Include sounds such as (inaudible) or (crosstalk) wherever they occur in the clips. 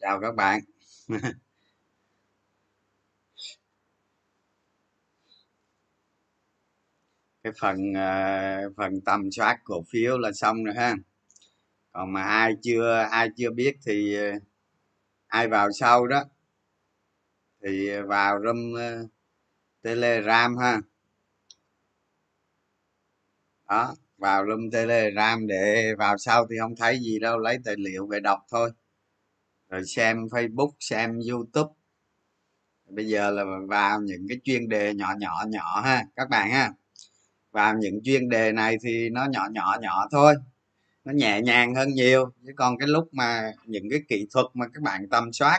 chào các bạn. (laughs) Cái phần ờ, phần tầm soát cổ phiếu là xong rồi ha. Còn mà ai chưa ai chưa biết thì ờ, ai vào sau đó, thì vào room ờ, telegram ha. Đó, vào room telegram để vào sau thì không thấy gì đâu, lấy tài liệu về đọc thôi rồi xem facebook, xem youtube. Bây giờ là vào những cái chuyên đề nhỏ nhỏ nhỏ ha, các bạn ha. Vào những chuyên đề này thì nó nhỏ nhỏ nhỏ thôi. Nó nhẹ nhàng hơn nhiều. Chứ còn cái lúc mà những cái kỹ thuật mà các bạn tầm soát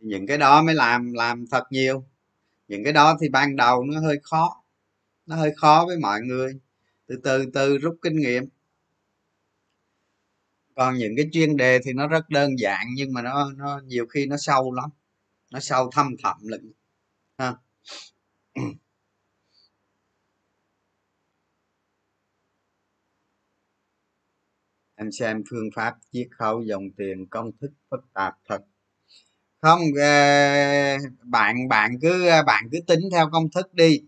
những cái đó mới làm làm thật nhiều. Những cái đó thì ban đầu nó hơi khó. Nó hơi khó với mọi người. Từ từ từ rút kinh nghiệm còn những cái chuyên đề thì nó rất đơn giản, nhưng mà nó nó nhiều khi nó sâu lắm. Nó sâu thâm thẳm lận ha. (clears throat) Em xem phương pháp chiết khấu dòng tiền công thức phức tạp thật. Không ờ, bạn bạn cứ bạn cứ tính theo công thức đi.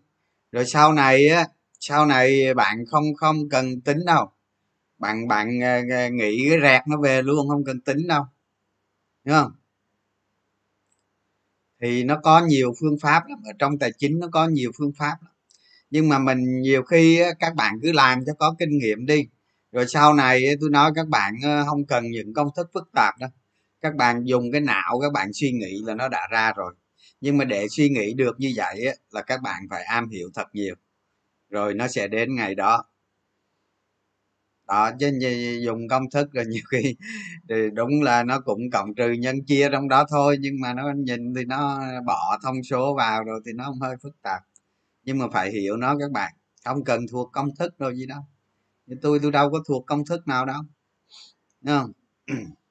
Rồi sau này á, sau này bạn không không cần tính đâu bạn bạn ờ, ờ, nghĩ cái rẹt nó về luôn, không cần tính đâu. Đúng không? Thì nó có nhiều phương pháp lắm, ở trong tài chính nó có nhiều phương pháp lắm. nhưng mà mình nhiều khi các bạn cứ làm cho có kinh nghiệm đi. Rồi sau này tôi nói các bạn ờ, không cần những công thức phức tạp đâu. Các bạn dùng cái não, các bạn suy nghĩ là nó đã ra rồi. Nhưng mà để suy nghĩ được như vậy là các bạn phải am hiểu thật nhiều. Rồi nó sẽ đến ngày đó đó chứ dùng công thức rồi nhiều khi (laughs) thì đúng là nó cũng cộng trừ nhân chia trong đó thôi, nhưng mà nó nhìn thì nó bỏ thông số vào rồi thì nó không hơi phức tạp. Nhưng mà phải hiểu nó các bạn, không cần thuộc công thức đâu gì đâu. Tôi tôi đâu có thuộc công thức nào đâu, đúng không? (clears throat)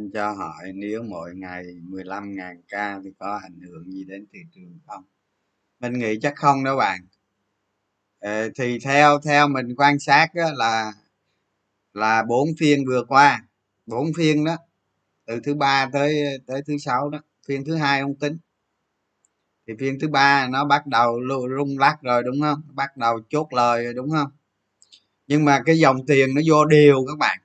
anh cho hỏi nếu mỗi ngày 15.000 ca thì có ảnh hưởng gì đến thị trường không? Mình nghĩ chắc không đâu bạn. Ờ, thì theo theo mình quan sát là là bốn phiên vừa qua, bốn phiên đó, từ thứ ba tới tới thứ sáu đó, phiên thứ hai không tính. Thì phiên thứ ba nó bắt đầu rung lắc rồi đúng không? Bắt đầu chốt lời rồi đúng không? Nhưng mà cái dòng tiền nó vô đều các bạn.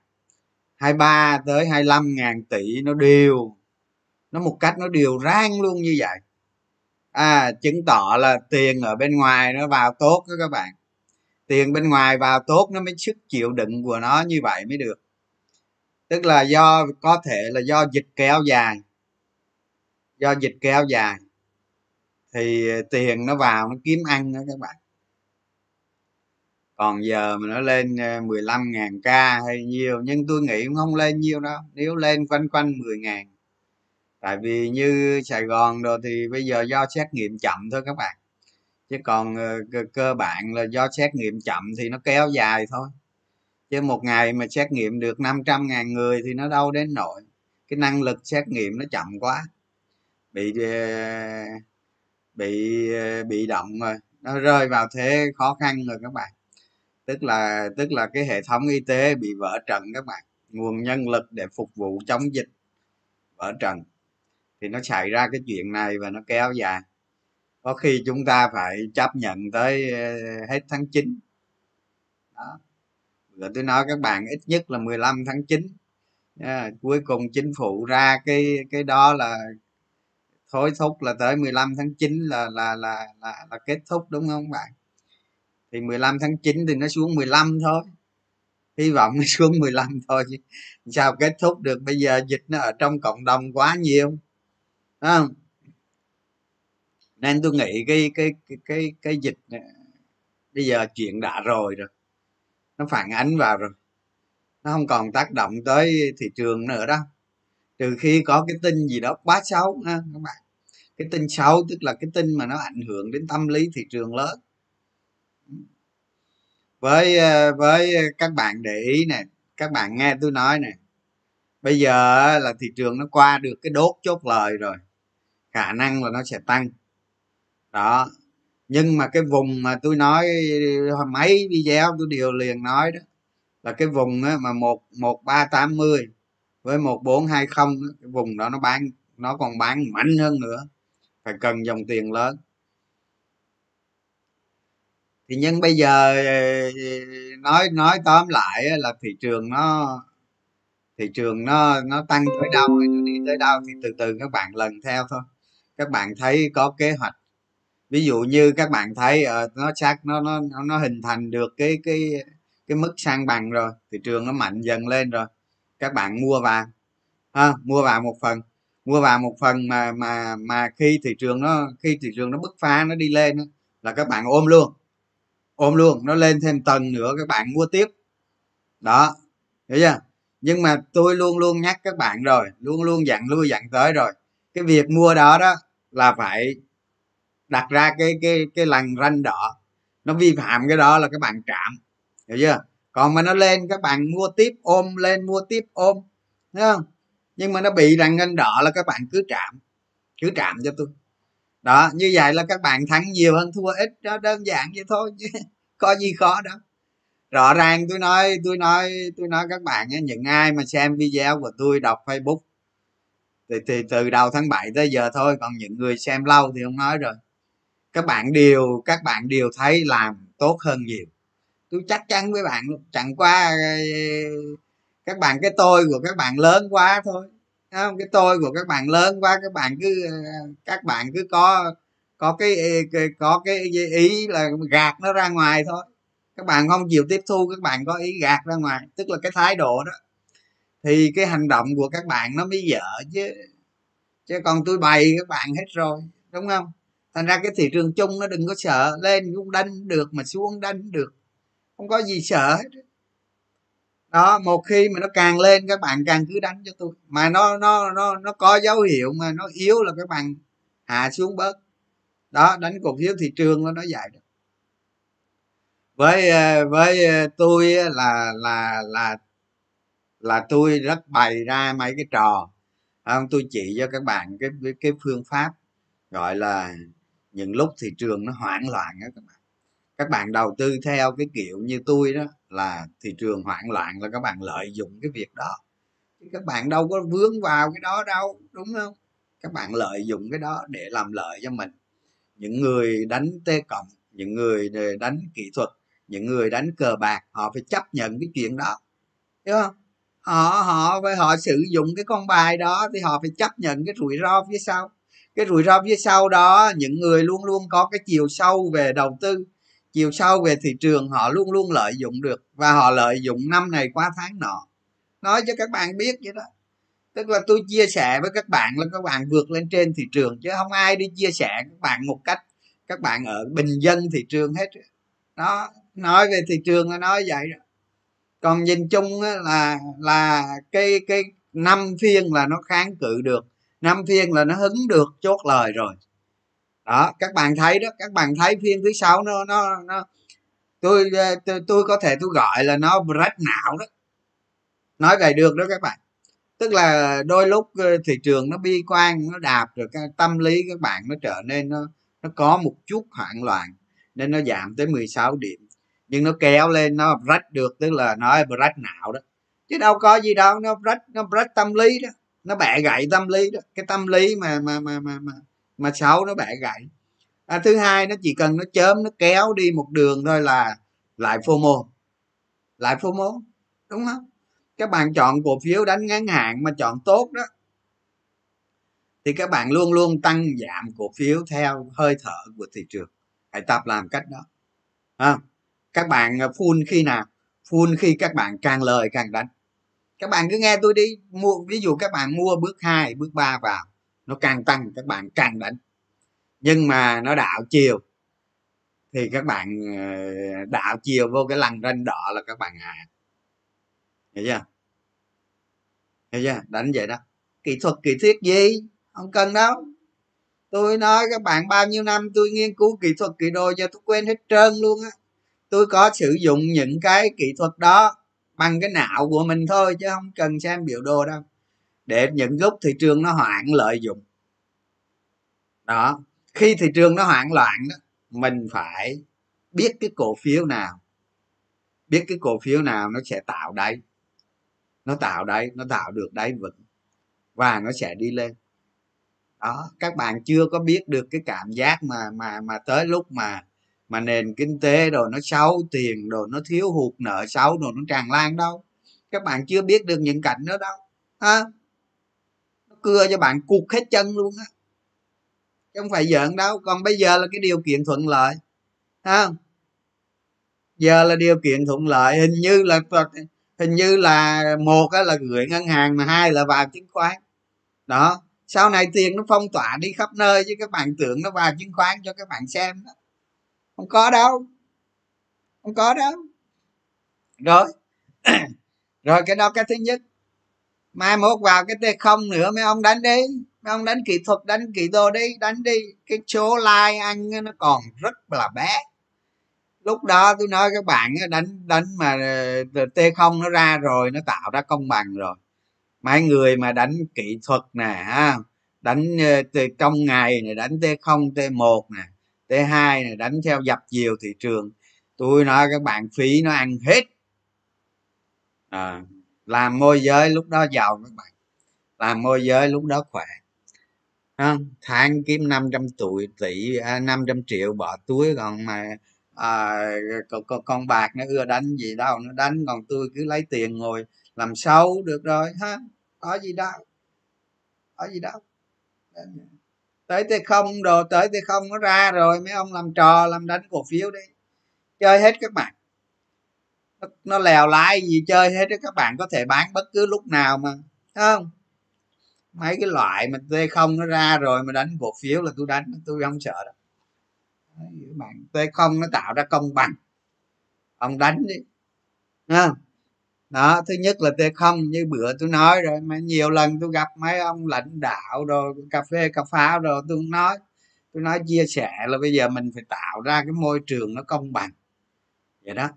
23 tới 25 ngàn tỷ nó đều, nó một cách nó đều rang luôn như vậy. À chứng tỏ là tiền ở bên ngoài nó vào tốt đó các bạn. Tiền bên ngoài vào tốt nó mới sức chịu đựng của nó như vậy mới được. Tức là do, có thể là do dịch kéo dài. Do dịch kéo dài, thì tiền nó vào nó kiếm ăn đó các bạn còn giờ mà nó lên 15 ờ, ngàn ca hay nhiều nhưng tôi nghĩ cũng không lên nhiều đâu. Nếu lên quanh quanh 10 ngàn. Tại vì như Sài Gòn rồi thì bây giờ do xét nghiệm chậm thôi các bạn. Chứ còn ờ, cơ, cơ bản là do xét nghiệm chậm thì nó kéo dài thôi. Chứ một ngày mà xét nghiệm được 500 ngàn người thì nó đâu đến nổi cái năng lực xét nghiệm nó chậm quá. Bị ờ, bị ờ, bị động rồi. Nó rơi vào thế khó khăn rồi các bạn tức là tức là cái hệ thống y tế bị vỡ trận các bạn. Nguồn nhân lực để phục vụ chống dịch vỡ trận. Thì nó xảy ra cái chuyện này và nó kéo dài. Có khi chúng ta phải chấp nhận tới ờ, hết tháng 9 đó. Rồi tôi nói các bạn ít nhất là 15 tháng 9 à, cuối cùng chính phủ ra cái cái đó là thối thúc là tới 15 tháng 9 là là là là, là kết thúc đúng không bạn? Thì 15 tháng 9 thì nó xuống 15 thôi. Hy vọng nó (laughs) xuống 15 thôi chứ sao kết thúc được. Bây giờ dịch nó ở trong cộng đồng quá nhiều. Không? Nên tôi nghĩ cái cái cái cái, cái dịch này, bây giờ chuyện đã rồi rồi. Nó phản ánh vào rồi. Nó không còn tác động tới thị trường nữa đâu trừ khi có cái tin gì đó quá xấu ha các bạn. Cái tin xấu tức là cái tin mà nó ảnh hưởng đến tâm lý thị trường lớn với ờ, với ờ, các bạn để ý nè các bạn nghe tôi nói nè. Bây giờ là thị trường nó qua được cái đốt chốt lời rồi khả năng là nó sẽ tăng. Đó nhưng mà cái vùng mà tôi nói ờ, mấy video tôi đều liền nói đó là cái vùng á, mà một một ba tám mươi với một bốn hai không cái vùng đó nó bán nó còn bán mạnh hơn nữa phải cần dòng tiền lớn thì nhưng bây giờ nói nói tóm lại là thị trường nó thị trường nó nó tăng tới đâu nó đi tới đâu thì từ từ các bạn lần theo thôi. Các bạn thấy có kế hoạch. Ví dụ như các bạn thấy uh, nó chắc nó nó nó hình thành được cái cái cái mức sang bằng rồi thị trường nó mạnh dần lên rồi các bạn mua vào ha mua vào một phần. Mua vào một phần mà mà mà khi thị trường nó khi thị trường nó bứt phá nó đi lên là các bạn ôm luôn ôm luôn, nó lên thêm tầng nữa, các bạn mua tiếp. Đó, hiểu chưa? Nhưng mà tôi luôn luôn nhắc các bạn rồi, luôn luôn dặn lui dặn tới rồi. Cái việc mua đó đó là phải đặt ra cái cái cái lằn ranh đỏ. Nó vi phạm cái đó là các bạn chạm hiểu chưa? Còn mà nó lên, các bạn mua tiếp, ôm lên, mua tiếp, ôm, thấy không? Nhưng mà nó bị rằn ranh đỏ là các bạn cứ chạm cứ chạm cho tôi đó như vậy là các bạn thắng nhiều hơn thua ít đó đơn giản vậy thôi chứ (laughs) có gì khó đâu. Rõ ràng tôi nói tôi nói tôi nói các bạn những ai mà xem video của tôi đọc facebook thì, thì từ đầu tháng 7 tới giờ thôi còn những người xem lâu thì không nói rồi. Các bạn đều các bạn đều thấy làm tốt hơn nhiều. Tôi chắc chắn với bạn chẳng qua ờ, các bạn cái tôi của các bạn lớn quá thôi không, cái tôi của các bạn lớn quá, các bạn cứ, các bạn cứ có có cái có cái ý là gạt nó ra ngoài thôi. Các bạn không chịu tiếp thu, các bạn có ý gạt ra ngoài, tức là cái thái độ đó. Thì cái hành động của các bạn nó mới dở chứ. Chứ còn tôi bày các bạn hết rồi, đúng không? Thành ra cái thị trường chung nó đừng có sợ, lên cũng đánh được mà xuống đánh được. Không có gì sợ hết đó, một khi mà nó càng lên, các bạn càng cứ đánh cho tôi. Mà nó nó nó nó có dấu hiệu mà nó yếu là các bạn hạ xuống bớt. Đó, đánh cổ phiếu thị trường nó nó vậy với ờ, với ờ, tôi là là là là tôi rất bày ra mấy cái trò. Không? Tôi chỉ cho các bạn cái cái phương pháp, gọi là, những lúc thị trường nó hoảng loạn đó các bạn các bạn đầu tư theo cái kiểu như tôi đó, là thị trường hoảng loạn là các bạn lợi dụng cái việc đó. Các bạn đâu có vướng vào cái đó đâu, đúng không? Các bạn lợi dụng cái đó để làm lợi cho mình. Những người đánh t cộng, những người đánh kỹ thuật, những người đánh cờ bạc, họ phải chấp nhận cái chuyện đó. Hiểu không? Họ họ phải, họ sử dụng cái con bài đó thì họ phải chấp nhận cái rủi ro phía sau. Cái rủi ro phía sau đó, những người luôn luôn có cái chiều sâu về đầu tư chiều sâu về thị trường, họ luôn luôn lợi dụng được và họ lợi dụng năm này qua tháng nọ. Nói cho các bạn biết vậy đó. Tức là tôi chia sẻ với các bạn là các bạn vượt lên trên thị trường, chứ không ai đi chia sẻ các bạn một cách các bạn ở bình dân thị trường hết. Đó, nói về thị trường nó nói vậy đó. Còn nhìn chung là là cái cái năm phiên là nó kháng cự được, năm phiên là nó hứng được chốt lời rồi đó các bạn thấy đó các bạn thấy phiên thứ sáu nó nó nó tôi ờ, tôi, tôi có thể tôi gọi là nó rách não đó. Nói vậy được đó các bạn. Tức là đôi lúc ờ, thị trường nó bi quan nó đạp rồi cái tâm lý các bạn nó trở nên nó nó có một chút hoảng loạn nên nó giảm tới 16 điểm. Nhưng nó kéo lên nó rách được tức là nó rách não đó. Chứ đâu có gì đâu nó rách nó rách tâm lý đó. Nó bẻ gãy tâm lý đó. Cái tâm lý mà mà mà mà mà, mà xấu nó bẻ gãy. À, thứ hai nó chỉ cần nó chớm nó kéo đi một đường thôi là lại phô mô lại phô mô đúng không? Các bạn chọn cổ phiếu đánh ngắn hạn mà chọn tốt đó thì các bạn luôn luôn tăng giảm cổ phiếu theo hơi thở của thị trường. Hãy tập làm cách đó à, các bạn à, phun khi nào? Phun khi các bạn càng lời càng đánh. Các bạn cứ nghe tôi đi mua ví dụ các bạn mua bước 2 bước 3 vào nó càng tăng các bạn càng đánh. Nhưng mà nó đảo chiều. Thì các bạn ờ, đảo chiều vô cái lằn ranh đỏ là các bạn hạ hiểu chưa? Hiểu chưa? Đánh vậy đó. Kỹ thuật, kỹ thuyết gì? Không cần đâu. Tôi nói các bạn bao nhiêu năm tôi nghiên cứu kỹ thuật kỹ đồ giờ tôi quên hết trơn luôn á. Tôi có sử dụng những cái kỹ thuật đó bằng cái não của mình thôi chứ không cần xem biểu đồ đâu để những lúc thị trường nó hoạn lợi dụng. Đó. Khi thị trường nó hoạn loạn đó mình phải biết cái cổ phiếu nào. Biết cái cổ phiếu nào nó sẽ tạo đáy. Nó tạo đáy nó tạo được đáy vững. Và nó sẽ đi lên. Đó. Các bạn chưa có biết được cái cảm giác mà mà mà tới lúc mà mà nền kinh tế rồi nó xấu tiền rồi nó thiếu hụt nợ xấu rồi nó tràn lan đâu. Các bạn chưa biết được những cảnh đó đâu. Ha? à, cưa cho bạn cụt hết chân luôn á. Không phải giỡn đâu. Còn bây giờ là cái điều kiện thuận lợi. Ha giờ là điều kiện thuận lợi. Hình như là hình như là một là gửi ngân hàng mà hai là vào chứng khoán. Đó. Sau này tiền nó phong tỏa đi khắp nơi chứ các bạn tưởng nó vào chứng khoán cho các bạn xem đó. Không có đâu. Không có đâu. Rồi. (clears throat) Rồi cái đó cái thứ nhất mai mốt vào cái t không nữa mấy ông đánh đi. Mấy ông đánh kỹ thuật đánh kỹ đồ đi đánh đi. Cái số like anh nó còn rất là bé. Lúc đó tôi nói các bạn đánh đánh mà ờ, t không nó ra rồi nó tạo ra công bằng rồi. Mấy người mà đánh kỹ thuật nè đánh ờ, từ trong ngày này đánh t không t một nè t hai này đánh theo dập chiều thị trường. Tôi nói các bạn phí nó ăn hết. À, làm môi giới lúc đó giàu các bạn làm môi giới lúc đó khỏe. À, tháng kiếm 500 tuổi tỷ à, 500 triệu bỏ túi còn mà à, con, con, con bạc nó ưa đánh gì đâu nó đánh còn tôi cứ lấy tiền ngồi làm xấu được rồi. Ha có gì đâu. Có gì đâu. Tới t không đồ tới t không nó ra rồi mấy ông làm trò làm đánh cổ phiếu đi. Chơi hết các bạn nó, lèo lái gì chơi hết đó các bạn có thể bán bất cứ lúc nào mà không? Mấy cái loại mà t không nó ra rồi mà đánh cổ phiếu là tôi đánh tôi không sợ đâu. Bạn t không nó tạo ra công bằng. Ông đánh đi à. đó thứ nhất là t không như bữa tôi nói rồi mà nhiều lần tôi gặp mấy ông lãnh đạo rồi cà phê cà pháo rồi tôi cũng nói. Tôi nói chia sẻ là bây giờ mình phải tạo ra cái môi trường nó công bằng. Vậy đó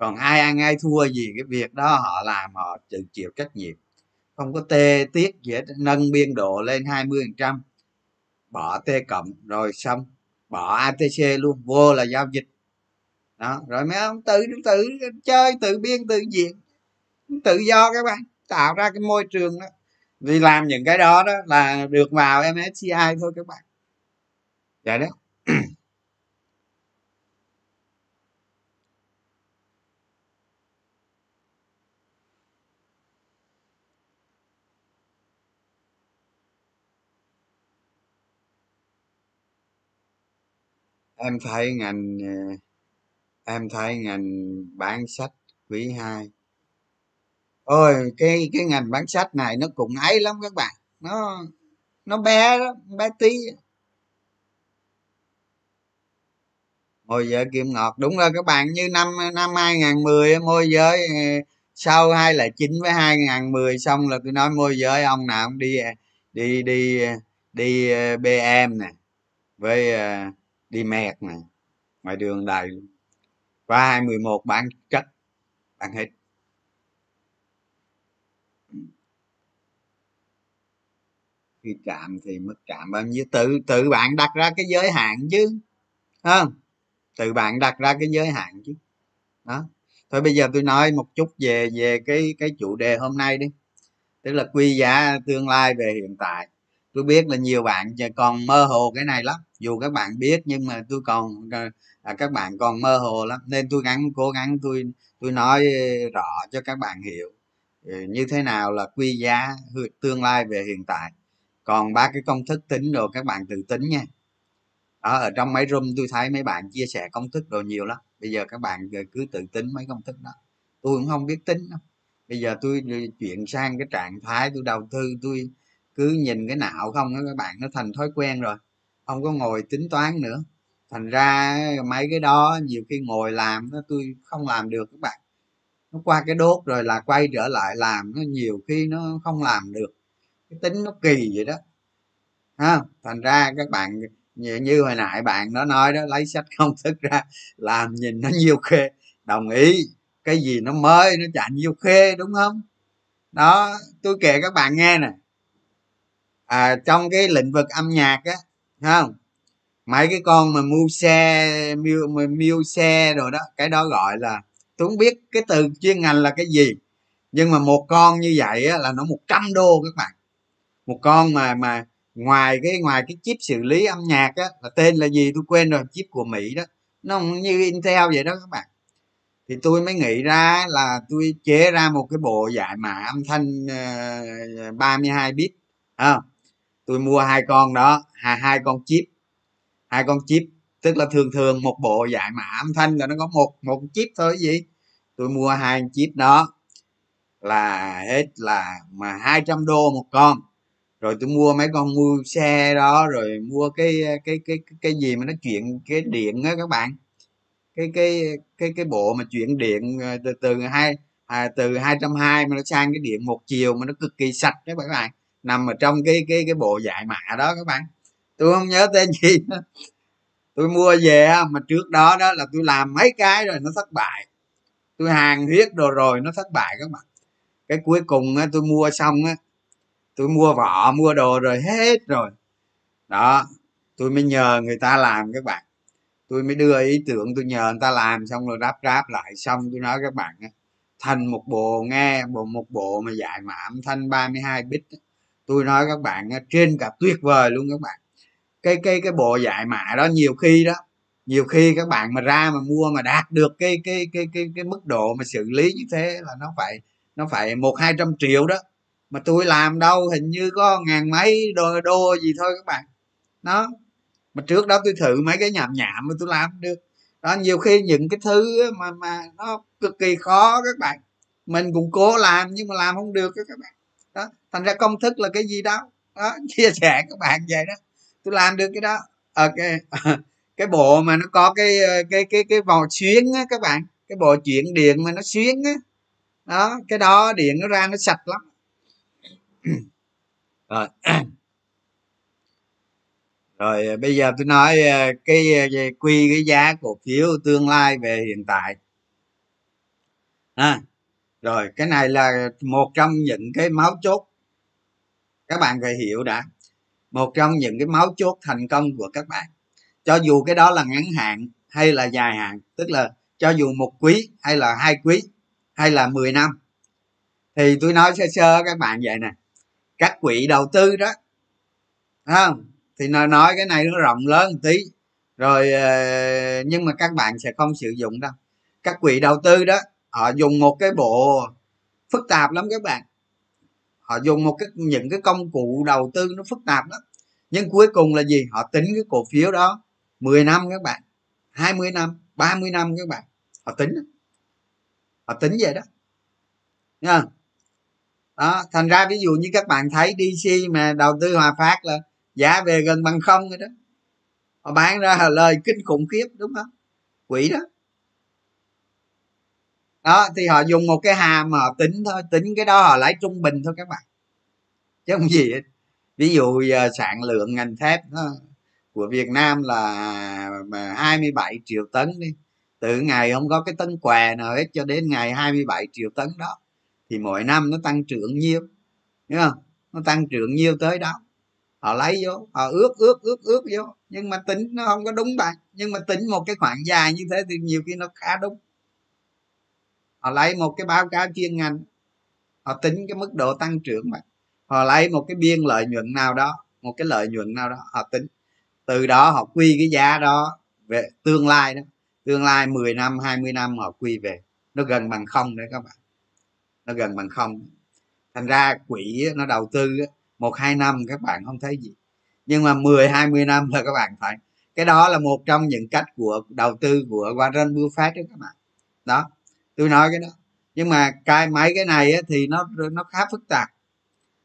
còn ai ăn, ai thua gì, cái việc đó họ làm, họ tự chịu trách nhiệm. Không có tê tiết gì hết, nâng biên độ lên 20 phần trăm, bỏ t cộng, rồi xong, bỏ atc luôn, vô là giao dịch. Đó, rồi mấy ông tự tự chơi, tự biên, tự diện tự do các bạn, tạo ra cái môi trường đó. Vì làm những cái đó đó là được vào msci thôi các bạn. Dạ Vậy đó (clears throat) em thấy ngành ờ, em thấy ngành bán sách quý 2 ôi, cái cái ngành bán sách này nó cũng ấy lắm các bạn. Nó nó bé lắm bé tí. Môi giới kim ngọt đúng rồi các bạn, như năm năm 2010 môi giới ờ, sau hai là chín với hai ngàn mười xong là tôi nói môi giới ông nào cũng đi đi đi ờ, đi đi bm nè, với đi mẹt nè ngoài đường đầy qua hai mười một bán chất bán hết. Khi chạm thì mức chạm bao nhiêu? Tự tự bạn đặt ra cái giới hạn chứ không? Tự bạn đặt ra cái giới hạn chứ. Đó. Thôi bây giờ tôi nói một chút về về cái cái chủ đề hôm nay đi. Tức là quy giá tương lai về hiện tại tôi biết là nhiều bạn còn mơ hồ cái này lắm. Dù các bạn biết, nhưng mà tôi còn ờ, à, các bạn còn mơ hồ lắm. Nên tôi gắng, cố gắng tôi tôi nói rõ cho các bạn hiểu ờ, như thế nào là quy giá tương lai về hiện tại. Còn ba cái công thức tính rồi các bạn tự tính nha. Ở trong máy room tôi thấy mấy bạn chia sẻ công thức đồ nhiều lắm. Bây giờ các bạn ờ, cứ tự tính mấy công thức đó. Tôi cũng không biết tính đâu. Bây giờ tôi chuyển sang cái trạng thái tôi đầu tư, tôi cứ nhìn cái não không các bạn nó thành thói quen rồi không có ngồi tính toán nữa. Thành ra mấy cái đó nhiều khi ngồi làm nó tôi không làm được các bạn. Nó qua cái đốt rồi là quay trở lại làm nó nhiều khi nó không làm được. Cái tính nó kỳ vậy đó. Ha thành ra các bạn như, như hồi nãy bạn nó nói đó lấy sách (laughs) công thức ra làm nhìn nó nhiều khê. Đồng ý cái gì nó mới nó chả nhiều khê đúng không? Đó tôi kể các bạn nghe nè à, trong cái lĩnh vực âm nhạc á không? Mấy cái con mà mua xe mua, mua xe rồi đó cái đó gọi là tôi không biết cái từ chuyên ngành là cái gì nhưng mà một con như vậy á, là nó 100 đô các bạn. Một con mà mà ngoài cái ngoài cái chip xử lý âm nhạc á là tên là gì tôi quên rồi chip của mỹ đó nó như intel vậy đó các bạn. Thì tôi mới nghĩ ra là tôi chế ra một cái bộ giải mã âm thanh ờ, uh, 32 bit à, tôi mua hai con đó hai hai con chip. Hai con chip tức là thường thường một bộ giải mã âm thanh là nó có một một chip thôi gì. Tôi mua hai chip đó là hết là mà 200 đô một con. Rồi tôi mua mấy con mua xe đó rồi mua cái cái cái cái, gì mà nó chuyển cái điện á các bạn. Cái cái cái cái bộ mà chuyển điện ờ, từ từ hai à, từ hai trăm hai mà nó sang cái điện một chiều mà nó cực kỳ sạch đấy các bạn nằm ở trong cái cái cái bộ giải mã đó các bạn. Tôi không nhớ tên gì. Nữa. (laughs) tôi mua về mà trước đó đó là tôi làm mấy cái rồi nó thất bại. Tôi hàng huyết đồ rồi nó thất bại các bạn. Cái cuối cùng á, tôi mua xong á tôi mua vỏ mua đồ rồi hết rồi. Đó tôi mới nhờ người ta làm các bạn. Tôi mới đưa ý tưởng tôi nhờ người ta làm xong rồi đáp ráp lại xong tôi nói các bạn thành một bộ nghe bộ một bộ mà dạy mà âm thanh 32 bit tôi nói các bạn trên cả tuyệt vời luôn các bạn. Cái cái cái bộ dạy mã đó nhiều khi đó, nhiều khi các bạn mà ra mà mua mà đạt được cái cái cái cái cái mức độ mà xử lý như thế là nó phải nó phải một, hai trăm triệu đó. Mà tôi làm đâu, hình như có ngàn mấy đô đô gì thôi các bạn. Nó mà trước đó tôi thử mấy cái nhảm nhảm mà tôi làm được. Đó, nhiều khi những cái thứ mà mà nó cực kỳ khó các bạn. Mình cũng cố làm nhưng mà làm không được các bạn đó thành ra công thức là cái gì đó. Đó (laughs) chia sẻ các bạn vậy đó. Tôi làm được cái đó. Ờ, ok (laughs) cái bộ mà nó có cái ờ, cái cái cái vò xuyến á các bạn. Cái bộ chuyển điện mà nó xuyến á. Đó cái đó điện nó ra nó sạch lắm. (clears throat) Rồi. (clears throat) Rồi ờ, bây giờ tôi nói cái quy cái giá cổ phiếu tương lai về hiện tại. À, rồi, cái này là một trong những cái máu chốt. Các bạn phải hiểu đã. Một trong những cái máu chốt thành công của các bạn. Cho dù cái đó là ngắn hạn hay là dài hạn, tức là cho dù một quý hay là hai quý hay là 10 năm, thì tôi nói sơ sơ các bạn vậy nè. Các quỹ đầu tư đó không? Thì nó nói cái này nó rộng lớn một tí. Rồi ờ, nhưng mà các bạn sẽ không sử dụng đâu. Các quỹ đầu tư đó họ dùng một cái bộ phức tạp lắm các bạn. Họ dùng một cái, những cái công cụ đầu tư nó phức tạp lắm. Nhưng cuối cùng là gì? Họ tính cái cổ phiếu đó 10 năm các bạn 20 năm 30 năm các bạn. Họ tính. Họ tính vậy đó. Nha. Đó, thành ra ví dụ như các bạn thấy dc mà đầu tư hòa phát là giá về gần bằng không rồi đó. Họ bán ra lời kinh khủng khiếp, đúng không? Quỷ đó đó thì họ dùng một cái hàm mà họ tính thôi tính cái đó họ lấy trung bình thôi các bạn. Chứ không gì hết. ví dụ giờ sản lượng ngành thép đó, của Việt Nam là à, 27 triệu tấn đi. Từ ngày không có cái tấn què nào hết cho đến ngày 27 triệu tấn đó thì mỗi năm nó tăng trưởng nhiêu đúng không? Nó tăng trưởng nhiêu tới đó. Họ lấy vô họ ước ước ước ước vô. Nhưng mà tính nó không có đúng bạn. Nhưng mà tính một cái khoảng dài như thế thì nhiều khi nó khá đúng họ lấy một cái báo cáo chuyên ngành. Họ tính cái mức độ tăng trưởng mà, họ lấy một cái biên lợi nhuận nào đó một cái lợi nhuận nào đó họ tính. Từ đó họ quy cái giá đó về tương lai đó. Tương lai 10 năm 20 năm họ quy về. Nó gần bằng không đấy các bạn. Nó gần bằng không. Thành ra quỹ nó đầu tư một hai năm các bạn không thấy gì. Nhưng mà 10 20 năm là các bạn phải. Cái đó là một trong những cách của đầu tư của Warren Buffett đó các bạn. Đó tôi nói cái đó. Nhưng mà cái, mấy cái này thì nó nó khá phức tạp.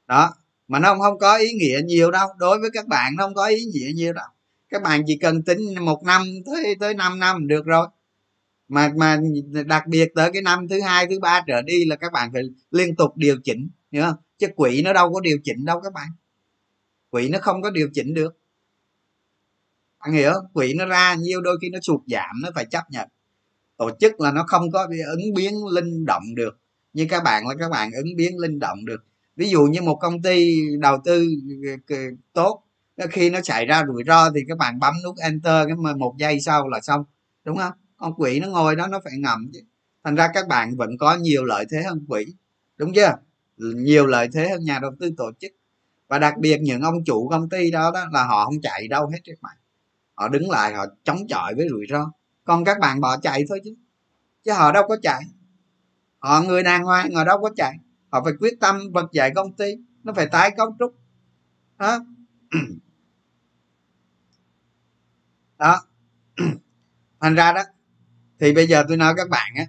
Đó, mà nó không có ý nghĩa nhiều đâu. Đối với các bạn nó không có ý nghĩa nhiều đâu. Các bạn chỉ cần tính một năm tới tới 5 năm được rồi. Mà mà đặc biệt tới cái năm thứ hai, thứ ba trở đi là các bạn phải liên tục điều chỉnh, hiểu không? Chứ quỹ nó đâu có điều chỉnh đâu các bạn. Quỹ nó không có điều chỉnh được. Bạn hiểu quỹ nó ra nhiêu đôi khi nó sụt giảm, nó phải chấp nhận tổ chức là nó không có ứng biến linh động được. Như các bạn là các bạn ứng biến linh động được. Ví dụ như một công ty đầu tư ờ, ờ, tốt ờ, khi nó xảy ra rủi ro thì các bạn bấm nút enter cái mà một giây sau là xong đúng không? Con quỷ nó ngồi đó nó phải ngầm chứ. Thành ra các bạn vẫn có nhiều lợi thế hơn quỷ đúng chưa? Nhiều lợi thế hơn nhà đầu tư tổ chức. Và đặc biệt những ông chủ công ty đó, đó là họ không chạy đâu hết các bạn. Họ đứng lại họ chống chọi với rủi ro còn các bạn bỏ chạy thôi chứ. Chứ họ đâu có chạy. Họ người đàng hoàng, họ đâu có chạy. Họ phải quyết tâm vực dậy công ty. Nó phải tái cấu trúc. Đó. (clears throat) Đó. (clears throat) Thành ra đó, thì bây giờ tôi nói các bạn á,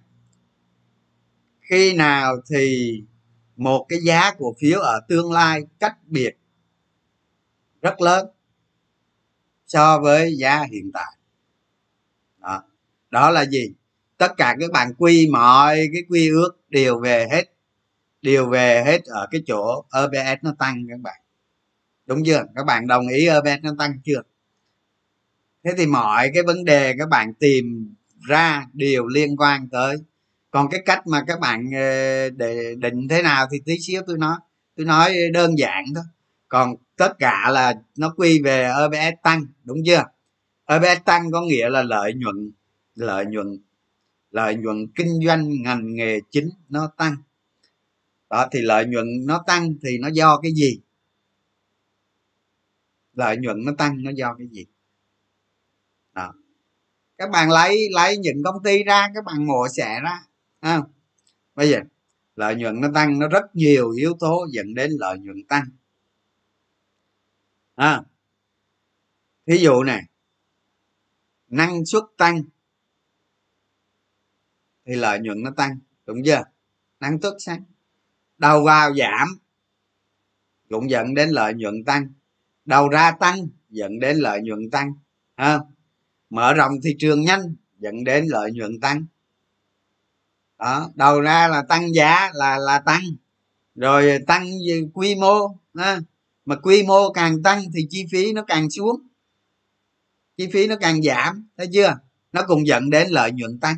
khi nào thì một cái giá cổ phiếu ở tương lai cách biệt rất lớn so với giá hiện tại? Đó là gì? Tất cả các bạn quy mọi cái quy ước đều về hết, đều về hết ở cái chỗ EPS nó tăng các bạn. Đúng chưa? Các bạn đồng ý EPS nó tăng chưa? Thế thì mọi cái vấn đề các bạn tìm ra đều liên quan tới. Còn cái cách mà các bạn ờ, để định thế nào thì tí xíu tôi nói tôi nói đơn giản thôi. Còn tất cả là nó quy về EPS tăng, đúng chưa? EPS tăng có nghĩa là lợi nhuận lợi nhuận lợi nhuận kinh doanh ngành nghề chính nó tăng. Đó thì lợi nhuận nó tăng thì nó do cái gì? Lợi nhuận nó tăng nó do cái gì? Đó. Các bạn lấy lấy những công ty ra các bạn ngồi xẻ ra à, bây giờ lợi nhuận nó tăng nó rất nhiều yếu tố dẫn đến lợi nhuận tăng. À, ví dụ này năng suất tăng thì lợi nhuận nó tăng đúng chưa? Năng suất sáng. Đầu vào giảm cũng dẫn đến lợi nhuận tăng. Đầu ra tăng dẫn đến lợi nhuận tăng à, mở rộng thị trường nhanh dẫn đến lợi nhuận tăng. Đó đầu ra là tăng giá là là tăng. Rồi tăng quy mô ha. mà quy mô càng tăng thì chi phí nó càng xuống. Chi phí nó càng giảm thấy chưa? Nó cũng dẫn đến lợi nhuận tăng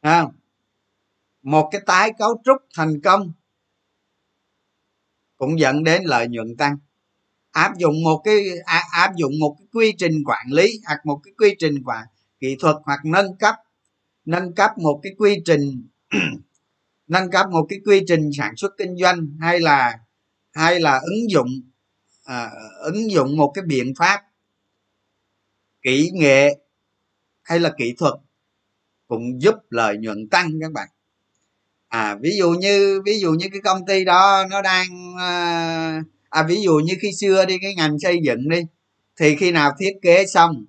à, một cái tái cấu trúc thành công cũng dẫn đến lợi nhuận tăng. Áp dụng một cái à, áp dụng một cái quy trình quản lý hoặc một cái quy trình quản kỹ thuật hoặc nâng cấp nâng cấp một cái quy trình (clears throat) nâng cấp một cái quy trình sản xuất kinh doanh hay là hay là ứng dụng à, ứng dụng một cái biện pháp kỹ nghệ hay là kỹ thuật cũng giúp lợi nhuận tăng các bạn. À ví dụ như ví dụ như cái công ty đó nó đang ờ, à, ví dụ như khi xưa đi cái ngành xây dựng đi thì khi nào thiết kế xong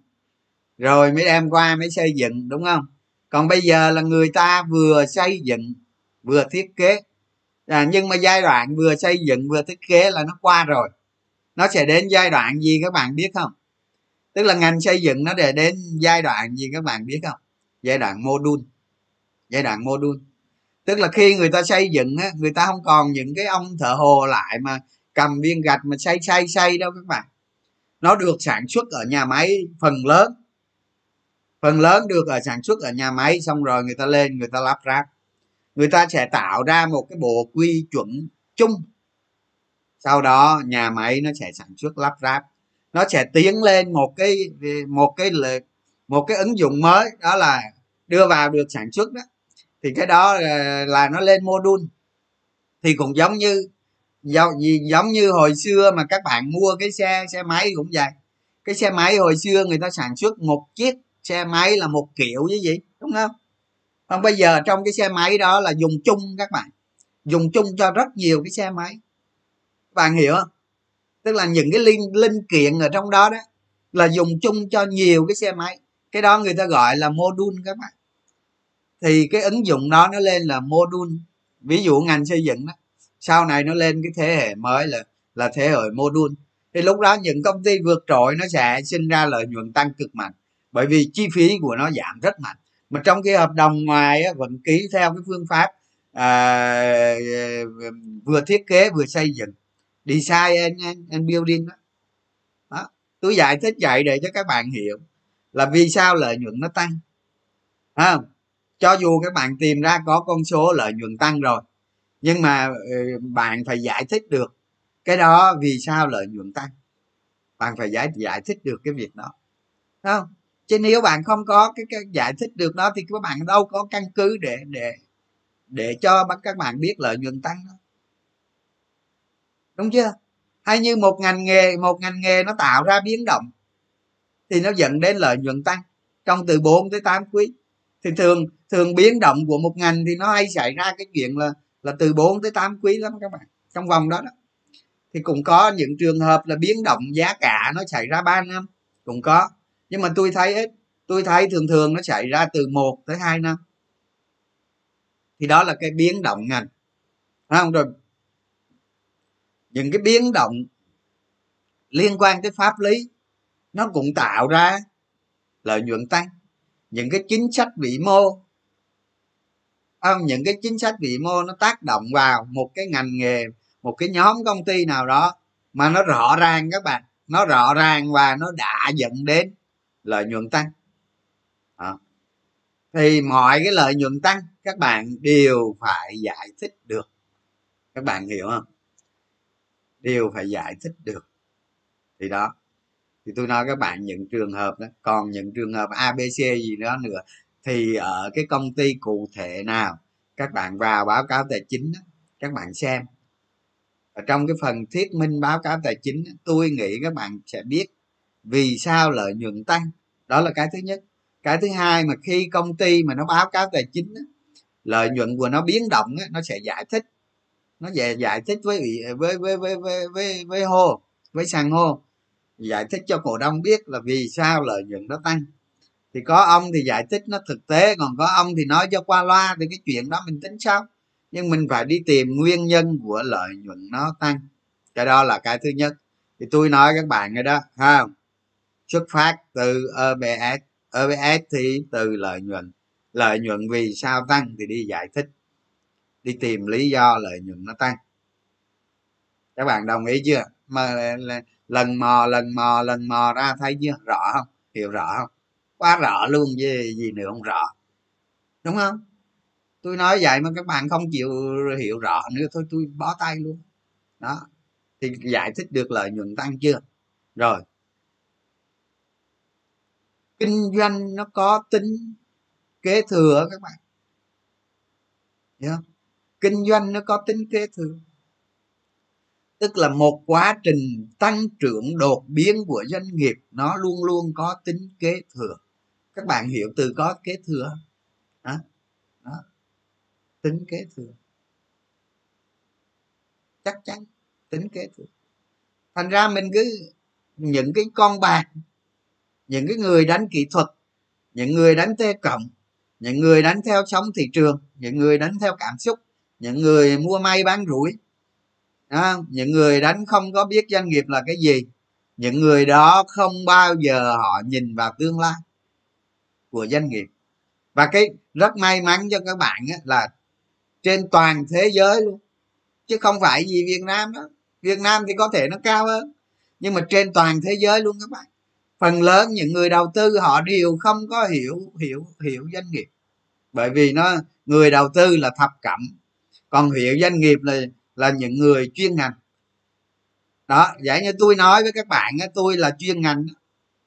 rồi mới đem qua mới xây dựng đúng không? Còn bây giờ là người ta vừa xây dựng vừa thiết kế. À, nhưng mà giai đoạn vừa xây dựng vừa thiết kế là nó qua rồi. Nó sẽ đến giai đoạn gì các bạn biết không? Tức là ngành xây dựng nó để đến giai đoạn gì các bạn biết không? Giai đoạn module. Giai đoạn module. Tức là khi người ta xây dựng á, người ta không còn những cái ông thợ hồ lại mà cầm viên gạch mà xây xây xây đâu các bạn. Nó được sản xuất ở nhà máy phần lớn. Phần lớn được ở, sản xuất ở nhà máy, xong rồi người ta lên, người ta lắp ráp. Người ta sẽ tạo ra một cái bộ quy chuẩn chung. Sau đó nhà máy nó sẽ sản xuất, lắp ráp. Nó sẽ tiến lên một cái một cái một cái ứng dụng mới đó là đưa vào được sản xuất đó. Thì cái đó là, là nó lên module. Thì cũng giống như giống như hồi xưa mà các bạn mua cái xe xe máy cũng vậy. Cái xe máy hồi xưa người ta sản xuất một chiếc xe máy là một kiểu với gì đúng không? Còn bây giờ trong cái xe máy đó là dùng chung các bạn. Dùng chung cho rất nhiều cái xe máy. Bạn hiểu không? Tức là những cái linh linh kiện ở trong đó đó là dùng chung cho nhiều cái xe máy cái đó người ta gọi là module các bạn. Thì cái ứng dụng đó nó lên là module. Ví dụ ngành xây dựng đó sau này nó lên cái thế hệ mới là là thế hệ module. Thì lúc đó những công ty vượt trội nó sẽ sinh ra lợi nhuận tăng cực mạnh bởi vì chi phí của nó giảm rất mạnh. Mà trong cái hợp đồng ngoài á, vẫn ký theo cái phương pháp à, vừa thiết kế vừa xây dựng. Design and, and, building đó. đó tôi giải thích vậy để cho các bạn hiểu là vì sao lợi nhuận nó tăng? À, cho dù các bạn tìm ra có con số lợi nhuận tăng rồi nhưng mà ừ, bạn phải giải thích được cái đó vì sao lợi nhuận tăng. Bạn phải giải giải thích được cái việc đó. Không? Chứ nếu bạn không có cái, cái giải thích được đó thì các bạn đâu có căn cứ để để để cho các bạn biết lợi nhuận tăng đó đúng chưa? Hay như một ngành nghề một ngành nghề nó tạo ra biến động thì nó dẫn đến lợi nhuận tăng. Trong từ 4 tới 8 quý, thì thường thường biến động của một ngành thì nó hay xảy ra cái chuyện là là từ 4 tới 8 quý lắm các bạn, trong vòng đó đó. Thì cũng có những trường hợp là biến động giá cả nó xảy ra 3 năm, cũng có. Nhưng mà tôi thấy ít tôi thấy thường thường nó xảy ra từ 1 tới 2 năm. Thì đó là cái biến động ngành không? Rồi, những cái biến động liên quan tới pháp lý nó cũng tạo ra lợi nhuận tăng. Những cái chính sách vĩ mô, không, những cái chính sách vĩ mô nó tác động vào một cái ngành nghề, một cái nhóm công ty nào đó mà nó rõ ràng các bạn. Nó rõ ràng và nó đã dẫn đến lợi nhuận tăng. À. thì mọi cái lợi nhuận tăng, các bạn đều phải giải thích được. Các bạn hiểu không? Đều phải giải thích được. Thì đó thì tôi nói các bạn những trường hợp đó còn những trường hợp abc gì đó nữa thì ở cái công ty cụ thể nào các bạn vào báo cáo tài chính đó, các bạn xem. Ở trong cái phần thuyết minh báo cáo tài chính tôi nghĩ các bạn sẽ biết vì sao lợi nhuận tăng. Đó là cái thứ nhất. Cái thứ hai mà khi công ty mà nó báo cáo tài chính lợi nhuận của nó biến động nó sẽ giải thích. Nó về giải thích với với với với với với, với hô với sàn hô giải thích cho cổ đông biết là vì sao lợi nhuận nó tăng. Thì có ông thì giải thích nó thực tế, còn có ông thì nói cho qua loa thì cái chuyện đó mình tính sao nhưng mình phải đi tìm nguyên nhân của lợi nhuận nó tăng. Cái đó là cái thứ nhất. Thì tôi nói các bạn rồi đó, ha. Xuất phát từ EBS EBS thì từ lợi nhuận. Lợi nhuận vì sao tăng thì đi giải thích. Đi tìm lý do lợi nhuận nó tăng. Các bạn đồng ý chưa? Mà lần mò lần mò lần mò ra thấy chưa? Rõ không? Hiểu rõ không? Quá rõ luôn gì gì nữa không rõ. Đúng không? Tôi nói vậy mà các bạn không chịu hiểu rõ nữa, thôi tôi bó tay luôn. Đó. Thì giải thích được lợi nhuận tăng chưa? Rồi. Kinh doanh nó có tính kế thừa các bạn. Hiểu không? Kinh doanh nó có tính kế thừa tức là một quá trình tăng trưởng đột biến của doanh nghiệp nó luôn luôn có tính kế thừa. Các bạn hiểu từ có kế thừa đó, đó. tính kế thừa. Chắc chắn tính kế thừa. Thành ra mình cứ những cái con bạc những cái người đánh kỹ thuật những người đánh tê cộng những người đánh theo sóng thị trường những người đánh theo cảm xúc những người mua may bán rủi à, những người đánh không có biết doanh nghiệp là cái gì. Những người đó không bao giờ họ nhìn vào tương lai của doanh nghiệp. Và cái rất may mắn cho các bạn là trên toàn thế giới luôn. Chứ không phải gì việt nam đó. Việt nam thì có thể nó cao hơn nhưng mà trên toàn thế giới luôn các bạn. Phần lớn những người đầu tư họ đều không có hiểu hiểu hiểu doanh nghiệp. Bởi vì nó người đầu tư là thập cẩm còn hiểu doanh nghiệp là là những người chuyên ngành. Đó vậy như tôi nói với các bạn tôi là chuyên ngành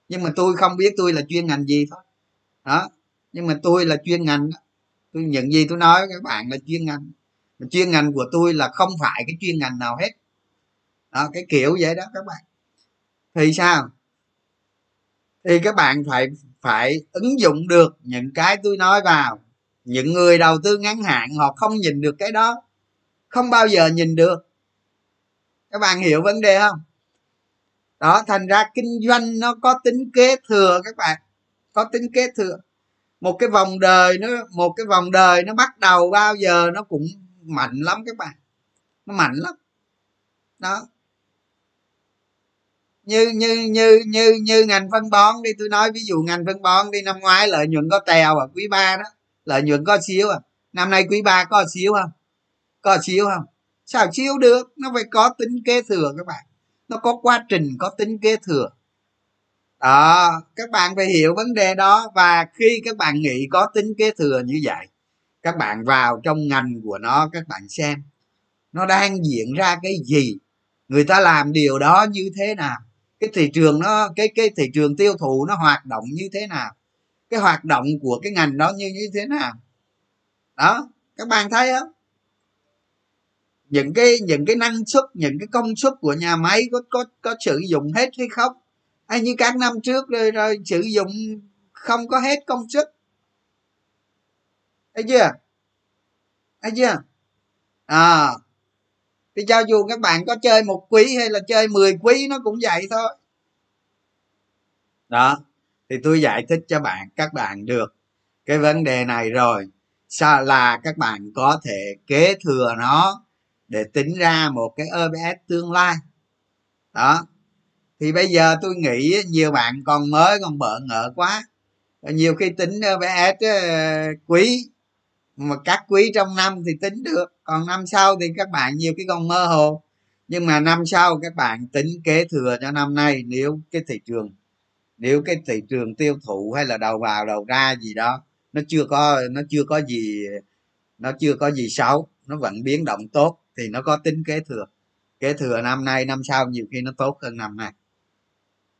nhưng mà tôi không biết tôi là chuyên ngành gì thôi. Đó, nhưng mà tôi là chuyên ngành tôi, những gì tôi nói với các bạn là chuyên ngành. Chuyên ngành của tôi là không phải cái chuyên ngành nào hết. Đó, cái kiểu vậy đó các bạn. Thì sao? Thì các bạn phải phải ứng dụng được những cái tôi nói vào. Những người đầu tư ngắn hạn họ không nhìn được cái đó không bao giờ nhìn được. Các bạn hiểu vấn đề không? Đó, thành ra kinh doanh nó có tính kế thừa các bạn. Có tính kế thừa. Một cái vòng đời nó, một cái vòng đời nó bắt đầu bao giờ nó cũng mạnh lắm các bạn. Nó mạnh lắm. Đó. Như như như như như ngành phân bón đi, tôi nói ví dụ ngành phân bón đi, năm ngoái lợi nhuận có tèo à quý ba đó. Lợi nhuận có xíu à. Năm nay quý ba có xíu không? Có chiếu không? Sao chiếu được? Nó phải có tính kế thừa các bạn. Nó có quá trình, có tính kế thừa. Đó, các bạn phải hiểu vấn đề đó. Và khi các bạn nghĩ có tính kế thừa như vậy, các bạn vào trong ngành của nó, các bạn xem, nó đang diễn ra cái gì. Người ta làm điều đó như thế nào? Cái thị trường nó, cái cái thị trường tiêu thụ nó hoạt động như thế nào? Cái hoạt động của cái ngành đó như như thế nào? Đó, các bạn thấy không? Những cái những cái năng suất, những cái công suất của nhà máy có có có sử dụng hết hay không? Hay như các năm trước rồi rồi sử dụng không có hết công suất? Thấy chưa? Thấy chưa? À thì cho dù các bạn có chơi một quý hay là chơi 10 quý, nó cũng vậy thôi. Đó, thì tôi giải thích cho bạn, các bạn được cái vấn đề này rồi. Sao là các bạn có thể kế thừa nó để tính ra một cái OBS tương lai. Đó. Thì bây giờ tôi nghĩ nhiều bạn còn mới, còn bỡ ngỡ quá. Nhiều khi tính OBS ờ, quý, mà các quý trong năm thì tính được, còn năm sau thì các bạn nhiều cái còn mơ hồ. Nhưng mà năm sau các bạn tính kế thừa cho năm nay, nếu cái thị trường, nếu cái thị trường tiêu thụ hay là đầu vào, đầu ra gì đó, nó chưa có, nó chưa có gì, nó chưa có gì xấu, nó vẫn biến động tốt thì nó có tính kế thừa. Kế thừa năm nay, năm sau nhiều khi nó tốt hơn năm nay.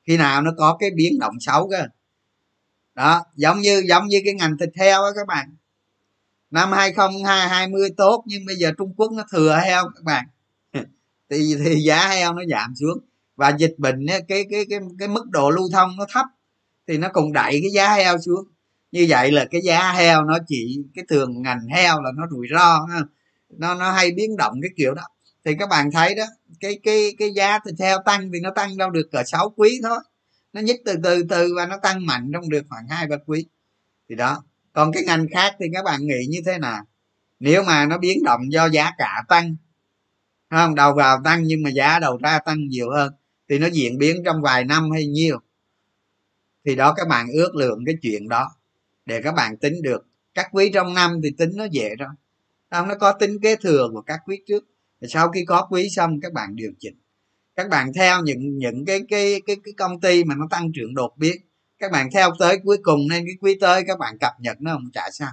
Khi nào nó có cái biến động xấu cơ. Đó, giống như giống như cái ngành thịt heo á các bạn. Năm 2020 tốt, nhưng bây giờ Trung Quốc nó thừa heo các bạn. (laughs) Thì thì giá heo nó giảm xuống. Và dịch bệnh cái cái cái cái mức độ lưu thông nó thấp, thì nó cũng đẩy cái giá heo xuống. Như vậy là cái giá heo nó chỉ, cái thường ngành heo là nó rủi ro nó nó hay biến động cái kiểu đó. Thì các bạn thấy đó, cái cái cái giá thì theo tăng thì nó tăng đâu được cỡ sáu quý thôi. Nó nhích từ từ từ và nó tăng mạnh trong được khoảng hai, ba quý. Thì đó. Còn cái ngành khác thì các bạn nghĩ như thế nào? Nếu mà nó biến động do giá cả tăng không? Đầu vào tăng nhưng mà giá đầu ra tăng nhiều hơn, thì nó diễn biến trong vài năm hay nhiêu thì đó, các bạn ước lượng cái chuyện đó để các bạn tính được. Các quý trong năm thì tính nó dễ rồi không, nó có tính kế thừa của các quý trước. Sau khi có quý xong, các bạn điều chỉnh. Các bạn theo những những cái cái cái cái công ty mà nó tăng trưởng đột biến. Các bạn theo tới cuối cùng nên cái quý tới, các bạn cập nhật nó không trả sao.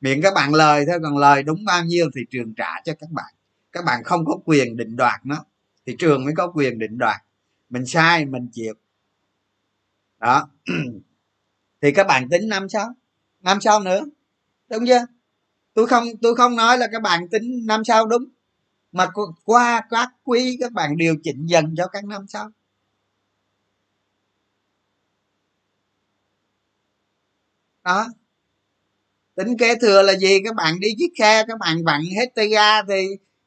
Miệng các bạn lời thôi, còn lời đúng bao nhiêu thì trường trả cho các bạn. Các bạn không có quyền định đoạt nó thị trường mới có quyền định đoạt. Mình sai, mình chịu. Đó. (clears throat) Thì các bạn tính năm sau năm sau nữa. Đúng chưa? Tôi không tôi không nói là các bạn tính năm sau đúng mà qua các quý các bạn điều chỉnh dần cho các năm sau. Đó. Tính kế thừa là gì? Các bạn đi chiếc xe các bạn vặn hết tay ga thì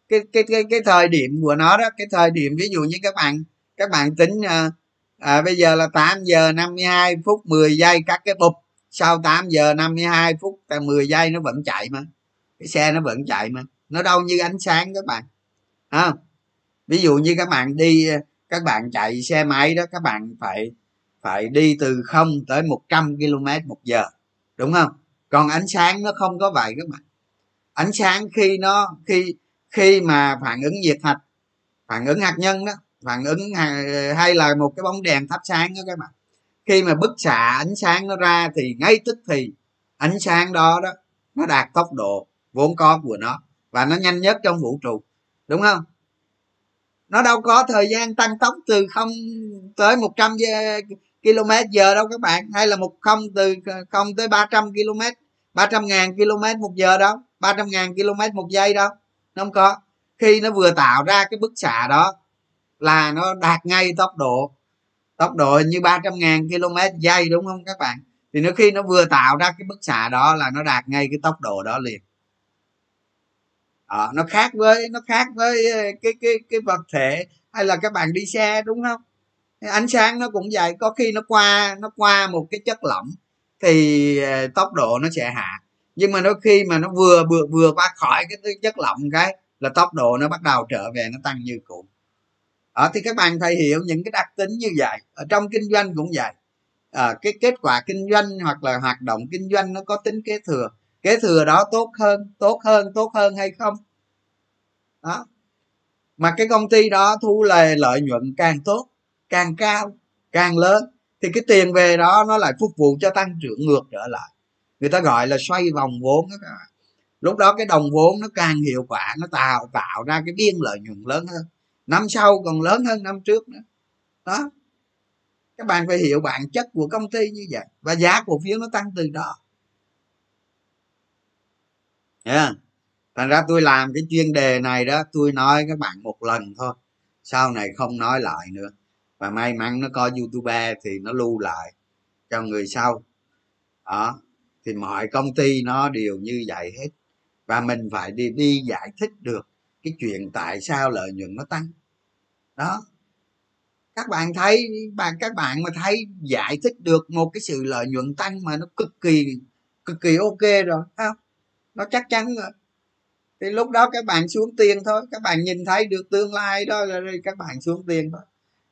cái cái cái cái thời điểm của nó đó cái thời điểm ví dụ như các bạn các bạn tính à, à, bây giờ là 8 giờ 52 phút 10 giây các cái bụp sau 8 giờ 52 phút 10 giây nó vẫn chạy mà cái xe nó vẫn chạy mà. Nó đâu như ánh sáng các bạn. À, ví dụ như các bạn đi các bạn chạy xe máy đó các bạn phải phải đi từ 0 tới 100 km một giờ. Đúng không? Còn ánh sáng nó không có vậy các bạn. Ánh sáng khi nó khi khi mà phản ứng nhiệt hạch phản ứng hạt nhân đó phản ứng hay là một cái bóng đèn thắp sáng đó các bạn. Khi mà bức xạ ánh sáng nó ra thì ngay tức thì ánh sáng đó đó nó đạt tốc độ vốn có của nó, và nó nhanh nhất trong vũ trụ, đúng không? Nó đâu có thời gian tăng tốc từ không tới 100 km giờ đâu các bạn, hay là một không từ không tới 300 km 300 ngàn km một giờ đâu 300 ngàn km một giây đâu, nó không có. Khi nó vừa tạo ra cái bức xạ đó là nó đạt ngay tốc độ tốc độ như 300 ngàn km giây, đúng không các bạn? Thì nó khi nó vừa tạo ra cái bức xạ đó là nó đạt ngay cái tốc độ đó liền à, nó khác với nó khác với ờ, cái cái cái vật thể hay là các bạn đi xe đúng không? Ánh sáng nó cũng vậy có khi nó qua nó qua một cái chất lỏng thì ờ, tốc độ nó sẽ hạ. Nhưng mà đôi khi mà nó vừa vừa vừa qua khỏi cái chất lỏng cái là tốc độ nó bắt đầu trở về nó tăng như cũ. Ở thì các bạn thầy hiểu những cái đặc tính như vậy. Ở trong kinh doanh cũng vậy. À, cái kết quả kinh doanh hoặc là hoạt động kinh doanh nó có tính kế thừa kế thừa đó tốt hơn tốt hơn tốt hơn hay không? Đó. Mà cái công ty đó thu lời lợi nhuận càng tốt, càng cao, càng lớn, thì cái tiền về đó nó lại phục vụ cho tăng trưởng ngược trở lại. Người ta gọi là xoay vòng vốn đó các bạn. Lúc đó cái đồng vốn nó càng hiệu quả, nó tạo tạo ra cái biên lợi nhuận lớn hơn. Năm sau còn lớn hơn năm trước nữa. Đó. Các bạn phải hiểu bản chất của công ty như vậy, và giá cổ phiếu nó tăng từ đó yeah. thành ra tôi làm cái chuyên đề này đó, tôi nói các bạn một lần thôi. Sau này không nói lại nữa. Và may mắn nó có youtube thì nó lưu lại cho người sau. Đó. Thì mọi công ty nó đều như vậy hết. Và mình phải đi đi giải thích được cái chuyện tại sao lợi nhuận nó tăng. Đó. Các bạn thấy, bạn, các bạn mà thấy giải thích được một cái sự lợi nhuận tăng mà nó cực kỳ cực kỳ ok rồi không? Nó chắc chắn rồi. Thì lúc đó các bạn xuống tiền thôi. Các bạn nhìn thấy được tương lai đó rồi các bạn xuống tiền thôi.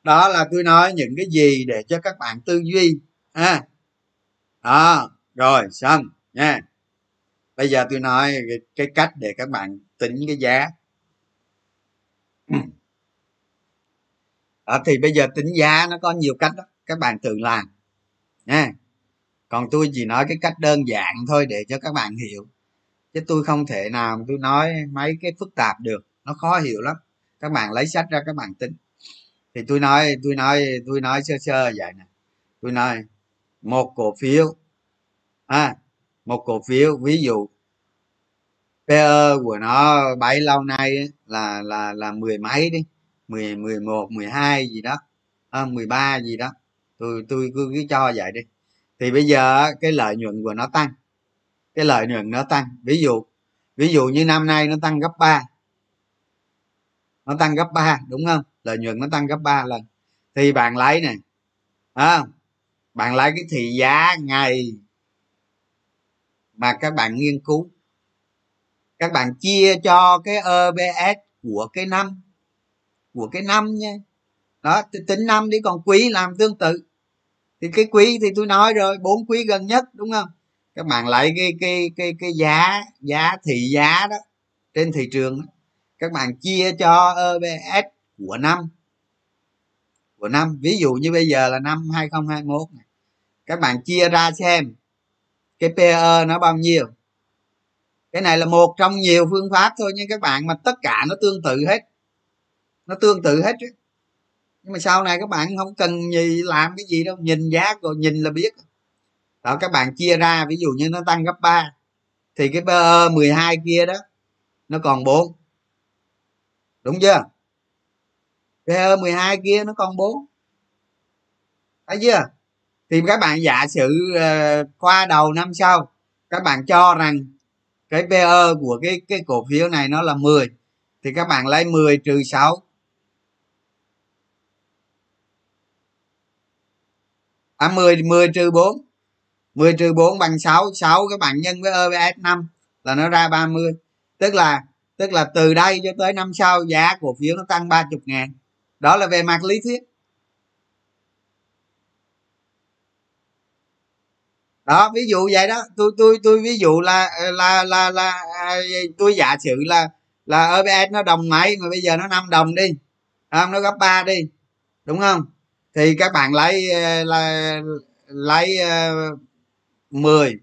Đó là tôi nói những cái gì để cho các bạn tư duy ha. Đó rồi xong nha. Bây giờ tôi nói cái, cái cách để các bạn tính cái giá. À, thì bây giờ tính giá nó có nhiều cách đó. Các bạn tự làm nha. Còn tôi chỉ nói cái cách đơn giản thôi để cho các bạn hiểu chứ tôi không thể nào tôi nói mấy cái phức tạp được. Nó khó hiểu lắm. Các bạn lấy sách ra các bạn tính. Thì tôi nói tôi nói tôi nói sơ sơ vậy nè. Tôi nói một cổ phiếu à, một cổ phiếu ví dụ PE của nó bấy lâu nay là là là mười mấy đi mười mười một mười hai gì đó à, mười ba gì đó. Tôi tôi cứ cứ cho vậy đi. Thì bây giờ cái lợi nhuận của nó tăng cái lợi nhuận nó tăng. Ví dụ ví dụ như năm nay nó tăng gấp 3 nó tăng gấp 3 đúng không? Lợi nhuận nó tăng gấp 3 lần. Thì bạn lấy này à, bạn lấy cái thị giá ngày mà các bạn nghiên cứu. Các bạn chia cho cái EPS của cái năm của cái năm nha. Đó tính năm đi còn quý làm tương tự. Thì cái quý thì tôi nói rồi bốn quý gần nhất đúng không? Các bạn lấy cái cái cái cái giá giá thị giá đó trên thị trường đó. các bạn chia cho EPS của năm của năm ví dụ như bây giờ là năm 2021 này. các bạn chia ra xem cái PE nó bao nhiêu cái này là một trong nhiều phương pháp thôi, nhưng các bạn mà tất cả nó tương tự hết nó tương tự hết chứ nhưng mà sau này các bạn không cần gì làm cái gì đâu, nhìn giá rồi nhìn là biết đó các bạn chia ra ví dụ như nó tăng gấp 3 thì cái PE 12 kia đó nó còn 4 đúng chưa? PE 12 kia nó còn 4 thấy chưa? Thì các bạn giả sử uh, qua đầu năm sau các bạn cho rằng cái PE của cái cái cổ phiếu này nó là 10 thì các bạn lấy 10 trừ 6 à 10 10 trừ 4 10 trừ 4 bằng 6 6 các bạn nhân với EPS 5 là nó ra 30 tức là tức là từ đây cho tới năm sau giá cổ phiếu nó tăng 30 ngàn. Đó là về mặt lý thuyết. Đó, ví dụ vậy đó. Tôi tôi tôi ví dụ là là là là à, tôi giả sử là là OBs nó đồng mấy mà bây giờ nó 5 đồng đi. Không? Nó gấp 3 đi. Đúng không? Thì các bạn lấy là, lấy 10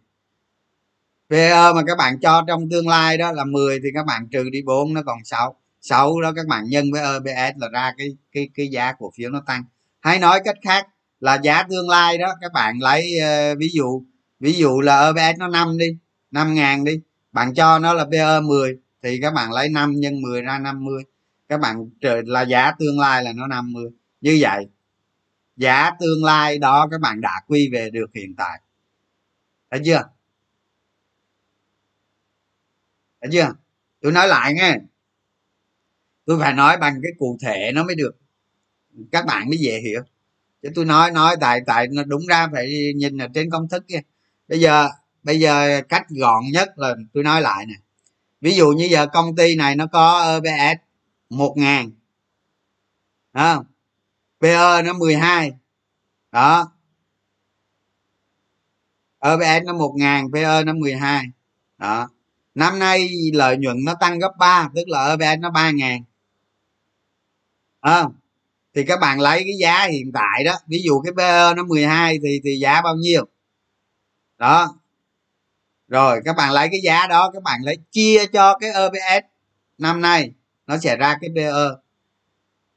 PE mà các bạn cho trong tương lai đó là 10 thì các bạn trừ đi 4 nó còn 6 6 đó các bạn nhân với EPS là ra cái cái cái giá cổ phiếu nó tăng. Hay nói cách khác là giá tương lai đó các bạn lấy uh, ví dụ ví dụ là EPS nó 5 đi 5 ngàn đi bạn cho nó là PE 10 thì các bạn lấy 5 nhân 10 ra 50 các bạn là giá tương lai là nó 50 như vậy giá tương lai đó các bạn đã quy về được hiện tại thấy chưa? Thấy chưa? Tôi nói lại nghe. Tôi phải nói bằng cái cụ thể nó mới được. Các bạn mới dễ hiểu. Chứ tôi nói nói tại tại nó đúng ra phải nhìn ở trên công thức kia. Bây giờ bây giờ cách gọn nhất là tôi nói lại nè. Ví dụ như giờ công ty này nó có EPS một ngàn không? PE nó 12 đó. EPS nó một ngàn PE nó 12 đó. Năm nay lợi nhuận nó tăng gấp 3 tức là EPS nó 3 ngàn. Thì các bạn lấy cái giá hiện tại đó, ví dụ cái PE nó 12 thì thì giá bao nhiêu? Đó. Rồi, các bạn lấy cái giá đó, các bạn lấy chia cho cái EPS năm nay, nó sẽ ra cái PE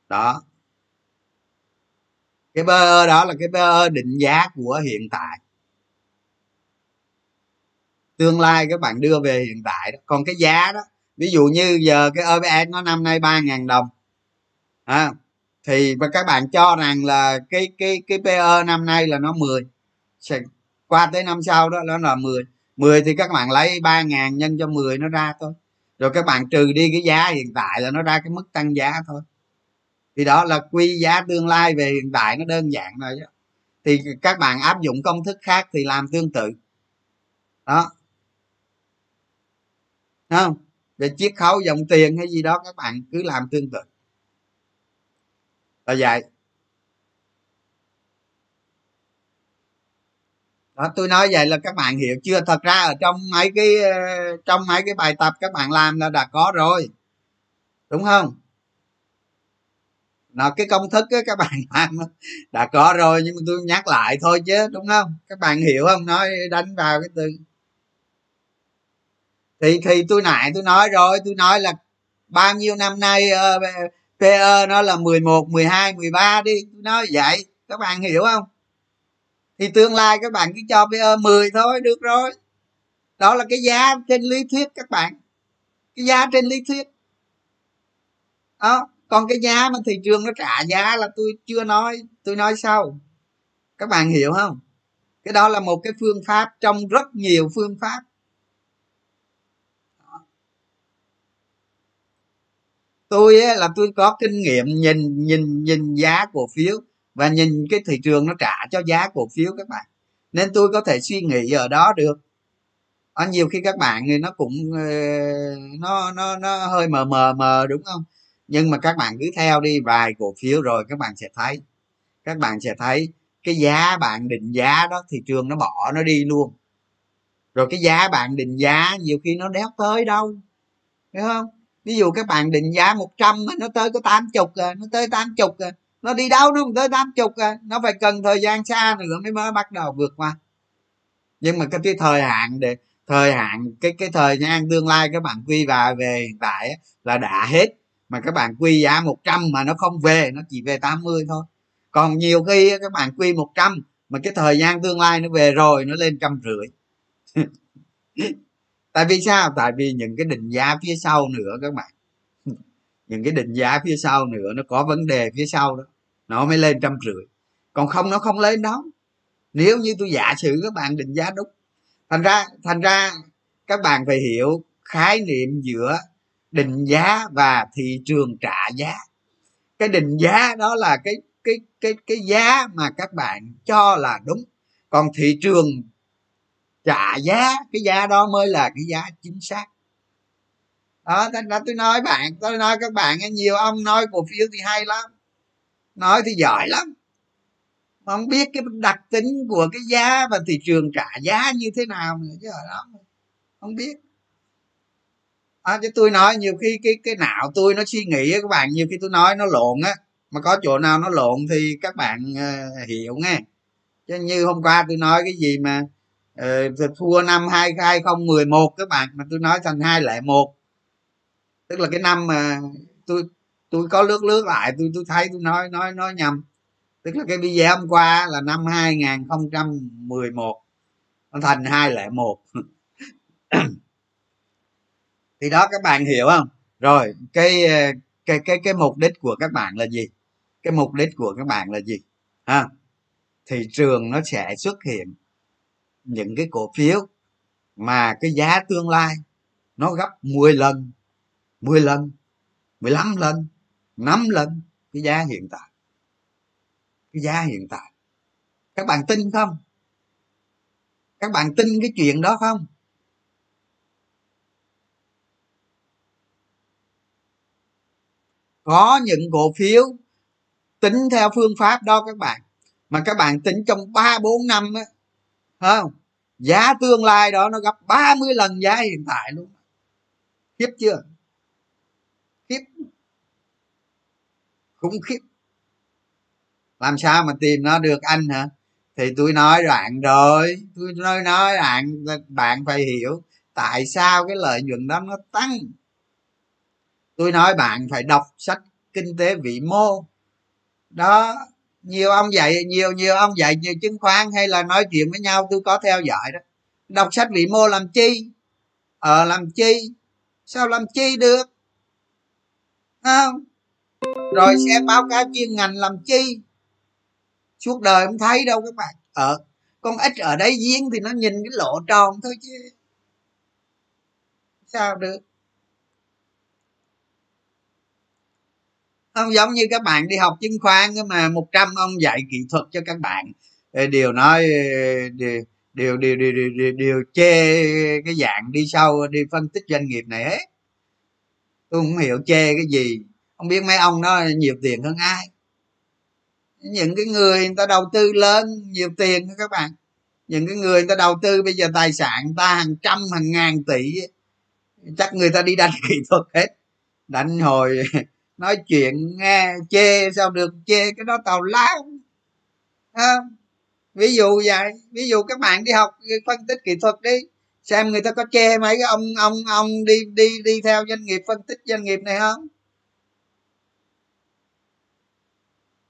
đó. Cái PE đó là cái PE định giá của hiện tại tương lai các bạn đưa về hiện tại đó. Còn cái giá đó ví dụ như giờ cái OBS nó năm nay ba ngàn đồng à, thì và các bạn cho rằng là cái cái cái PE năm nay là nó 10 sẽ qua tới năm sau đó nó là 10 10 thì các bạn lấy 3 ngàn nhân cho 10 nó ra thôi. Rồi các bạn trừ đi cái giá hiện tại là nó ra cái mức tăng giá thôi. Thì đó là quy giá tương lai về hiện tại nó đơn giản thôi đó. thì các bạn áp dụng công thức khác thì làm tương tự. Đó không? Về chiết khấu dòng tiền hay gì đó các bạn cứ làm tương tự. Là vậy. Đó tôi nói vậy là các bạn hiểu chưa? Thật ra ở trong mấy cái ờ, trong mấy cái bài tập các bạn làm là đã có rồi. Đúng không? Nó cái công thức ấy, các bạn (laughs) làm đã có rồi nhưng mà tôi nhắc lại thôi chứ đúng không? Các bạn hiểu không? Nói đánh vào cái từ thì thì tôi nãy tôi nói rồi tôi nói là bao nhiêu năm nay ờ, uh, PE nó là 11, 12, 13 đi. Tôi nói vậy các bạn hiểu không? Thì tương lai các bạn cứ cho PE 10 thôi được rồi. Đó là cái giá trên lý thuyết các bạn. Cái giá trên lý thuyết. Đó còn cái giá mà thị trường nó trả giá là tôi chưa nói tôi nói sau. Các bạn hiểu không? Cái đó là một cái phương pháp trong rất nhiều phương pháp. Tôi á, là tôi có kinh nghiệm nhìn nhìn nhìn giá cổ phiếu và nhìn cái thị trường nó trả cho giá cổ phiếu các bạn. Nên tôi có thể suy nghĩ ở đó được. Ở nhiều khi các bạn thì nó cũng ờ, nó nó nó hơi mờ mờ mờ đúng không? Nhưng mà các bạn cứ theo đi vài cổ phiếu rồi các bạn sẽ thấy. Các bạn sẽ thấy cái giá bạn định giá đó thị trường nó bỏ nó đi luôn. Rồi cái giá bạn định giá nhiều khi nó đéo tới đâu hiểu không? Ví dụ các bạn định giá 100 nó tới có tám chục rồi nó tới tám chục rồi nó đi đâu nó không tới tám chục rồi nó phải cần thời gian xa nữa mới mới bắt đầu vượt qua. Nhưng mà cái, cái thời hạn để thời hạn cái cái thời gian tương lai các bạn quy vào về hiện tại là đã hết. Mà các bạn quy giá 100 mà nó không về nó chỉ về 80 thôi. Còn nhiều khi các bạn quy 100 mà cái thời gian tương lai nó về rồi nó lên trăm rưỡi. (laughs) tại vì sao? Tại vì những cái định giá phía sau nữa các bạn. (laughs) Những cái định giá phía sau nữa nó có vấn đề phía sau đó. Nó mới lên trăm rưỡi. Còn không, nó không lên đâu. Nếu như tôi giả sử các bạn định giá đúng. Thành ra thành ra các bạn phải hiểu khái niệm giữa định giá và thị trường trả giá. Cái định giá đó là cái cái cái cái giá mà các bạn cho là đúng. Còn thị trường trả giá cái giá đó mới là cái giá chính xác. Đó thành ra tôi nói bạn tôi nói các bạn nhiều ông nói cổ phiếu thì hay lắm nói thì giỏi lắm. Không biết cái đặc tính của cái giá và thị trường trả giá như thế nào nữa chứ hồi đó không biết. À, chứ tôi nói nhiều khi cái cái não tôi nó suy nghĩ các bạn nhiều khi tôi nói nó lộn á mà có chỗ nào nó lộn thì các bạn uh, hiểu nghe. Chứ như hôm qua tôi nói cái gì mà uh, Ờ, thua năm hai hai không mười một các bạn, mà tôi nói thành hai lẻ một. Tức là cái năm mà tôi tôi có lướt lướt lại, tôi tôi thấy tôi nói nói nói nhầm. Tức là cái video hôm qua là năm 2011 nó thành hai lẻ một. (coughs) Thì đó, các bạn hiểu không? Rồi, cái ờ, cái cái cái mục đích của các bạn là gì? Cái mục đích của các bạn là gì? Ha? Thị trường nó sẽ xuất hiện những cái cổ phiếu mà cái giá tương lai nó gấp 10 lần 10 lần 15 lần 5 lần cái giá hiện tại. Cái giá hiện tại. Các bạn tin không? Các bạn tin cái chuyện đó không? Có những cổ phiếu tính theo phương pháp đó các bạn. Mà các bạn tính trong ba bốn năm á không, giá tương lai đó nó gấp 30 lần giá hiện tại luôn. Khiếp chưa? Khiếp. Khủng khiếp. Làm sao mà tìm nó được anh hả? Thì tôi nói bạn rồi. Tôi nói nói bạn bạn phải hiểu tại sao cái lợi nhuận đó nó tăng. Tôi nói bạn phải đọc sách kinh tế vĩ mô. Đó nhiều ông dạy nhiều nhiều ông dạy nhiều chứng khoán hay là nói chuyện với nhau tôi có theo dõi đó. Đọc sách vĩ mô làm chi? Ờ làm chi? Sao làm chi được? Không? Rồi xem báo cáo chuyên ngành làm chi? Suốt đời không thấy đâu các bạn. Ờ con ít ở đây giếng thì nó nhìn cái lỗ tròn thôi chứ. Sao được không giống như các bạn đi học chứng khoán mà 100 ông dạy kỹ thuật cho các bạn. Điều nói điều điều điều điều, điều, điều, điều chê cái dạng đi sâu đi phân tích doanh nghiệp này hết tôi không hiểu chê cái gì. Không biết mấy ông nó nhiều tiền hơn ai. Những cái người người ta đầu tư lớn nhiều tiền các bạn. Những cái người người ta đầu tư bây giờ tài sản ta hàng trăm hàng ngàn tỷ chắc người ta đi đánh (laughs) kỹ thuật hết. Đánh hồi nói chuyện nghe chê sao được chê cái đó tào lao. À, ví dụ vậy ví dụ các bạn đi học phân tích kỹ thuật đi xem người ta có chê mấy cái ông ông ông đi đi đi theo doanh nghiệp phân tích doanh nghiệp này không?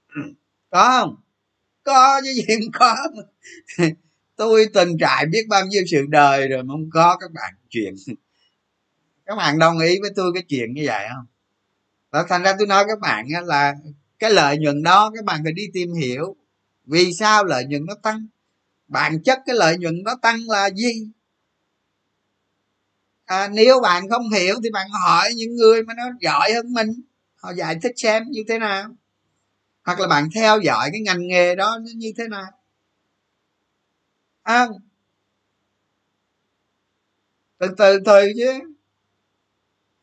(clears throat) Có không? Có chứ gì không có. (laughs) Tôi từng trải biết bao nhiêu sự đời rồi mà không có các bạn chuyện. (laughs) Các bạn đồng ý với tôi cái chuyện như vậy không? Đó thành ra tôi nói các bạn là cái lợi nhuận đó các bạn phải đi tìm hiểu. Vì sao lợi nhuận nó tăng? Bản chất cái lợi nhuận nó tăng là gì? À, nếu bạn không hiểu thì bạn hỏi những người mà nó giỏi hơn mình họ giải thích xem như thế nào. Hoặc là bạn theo dõi cái ngành nghề đó như thế nào. À, từ từ từ chứ.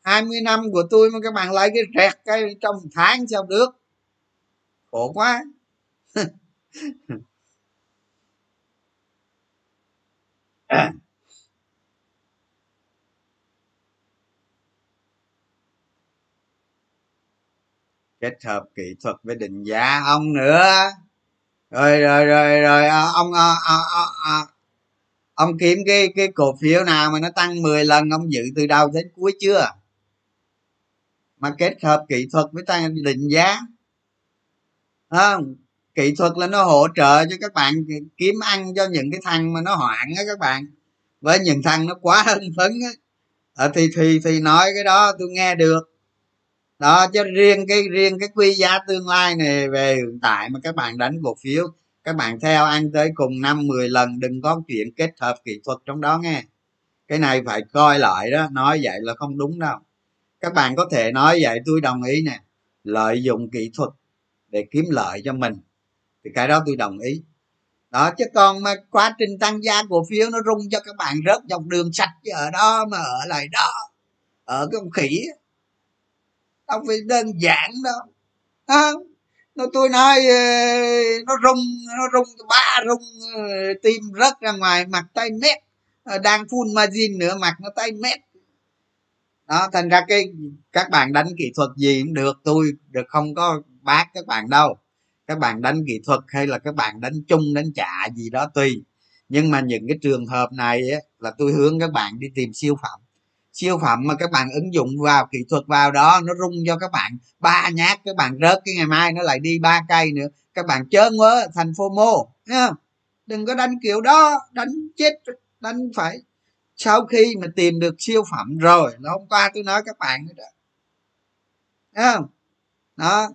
20 năm của tôi mà các bạn lấy cái rẹt cái trong tháng sao được? Khổ quá. (coughs) Kết hợp kỹ thuật với định giá ông nữa. Rồi rồi rồi rồi ờ, ông à, à, à, à, ông kiếm cái cái cổ phiếu nào mà nó tăng 10 lần ông giữ từ đầu đến cuối chưa? Mà kết hợp kỹ thuật với tăng định giá. Không kỹ thuật là nó hỗ trợ cho các bạn kiếm ăn cho những cái thằng mà nó hoạn á các bạn. Với những thằng nó quá hưng phấn á. À, thì thì thì nói cái đó tôi nghe được. Đó chứ riêng cái riêng cái quy giá tương lai này về hiện tại mà các bạn đánh cổ phiếu các bạn theo ăn tới cùng năm 10 lần đừng có chuyện kết hợp kỹ thuật trong đó nghe. Cái này phải coi lại đó nói vậy là không đúng đâu các bạn có thể nói vậy tôi đồng ý nè. Lợi dụng kỹ thuật để kiếm lợi cho mình thì cái đó tôi đồng ý. Đó chứ còn mà quá trình tăng giá cổ phiếu nó rung cho các bạn rớt dọc đường sạch chứ ở đó mà ở lại đó ở cái ông khỉ đâu phải đơn giản đâu. À, nó tôi nói ờ, nó rung nó rung ba rung ờ, tim rớt ra ngoài mặt tay mét ờ, đang phun margin nữa mặt nó tay mét đó thành ra cái các bạn đánh kỹ thuật gì cũng được tôi được không có bác các bạn đâu. Các bạn đánh kỹ thuật hay là các bạn đánh chung đánh chạ gì đó tùy. Nhưng mà những cái trường hợp này ấy, là tôi hướng các bạn đi tìm siêu phẩm. Siêu phẩm mà các bạn ứng dụng vào kỹ thuật vào đó nó rung cho các bạn ba nhát các bạn rớt cái ngày mai nó lại đi ba cây nữa. Các bạn chớ ngớ thành phô mô đừng có đánh kiểu đó đánh chết đánh phải sau khi mà tìm được siêu phẩm rồi là hôm qua tôi nói các bạn nữa đó. Thấy không? Đó.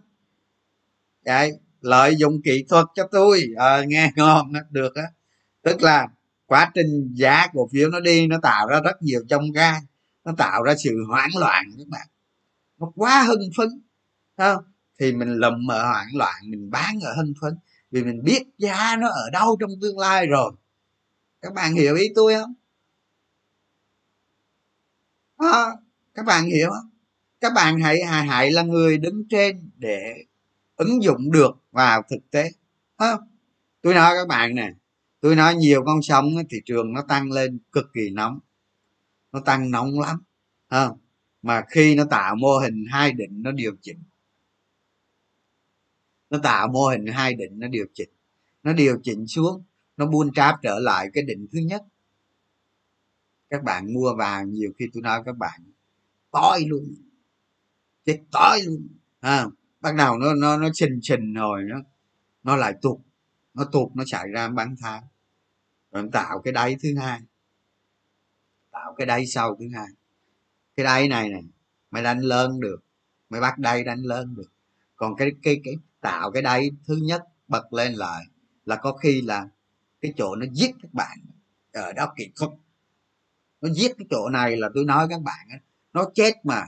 Vậy lợi dụng kỹ thuật cho tôi. À, nghe (laughs) ngon đó, được á. Tức là quá trình giá cổ phiếu nó đi nó tạo ra rất nhiều trong gai. Nó tạo ra sự hoảng loạn các bạn. Nó quá hưng phấn. Không? Thì mình lầm ở hoảng loạn mình bán ở hưng phấn. Vì mình biết giá nó ở đâu trong tương lai rồi. Các bạn hiểu ý tôi không? À, các bạn hiểu không? Các bạn hãy hãy, hãy là người đứng trên để ứng dụng được vào thực tế. Không? Tôi nói các bạn nè tôi nói nhiều con sông thị trường nó tăng lên cực kỳ nóng. Nó tăng nóng lắm không? Mà khi nó tạo mô hình hai định nó điều chỉnh. Nó tạo mô hình hai định nó điều chỉnh. Nó điều chỉnh xuống nó buôn tráp trở lại cái định thứ nhất các bạn mua vào nhiều khi tôi nói các bạn tối luôn. Chết tối luôn à, bắt đầu nó nó nó trình trình rồi nó nó lại tụt. Nó tụt nó chạy ra bán tháo rồi tạo cái đáy thứ hai. Tạo cái đáy sau thứ hai. Cái đáy này này mày đánh lớn được. Mày bắt đáy đánh lớn được. Còn cái cái cái tạo cái đáy thứ nhất bật lên lại là có khi là cái chỗ nó giết các bạn. Ở đó kỹ thuật nó giết cái chỗ này là tôi nói các bạn nó chết mà.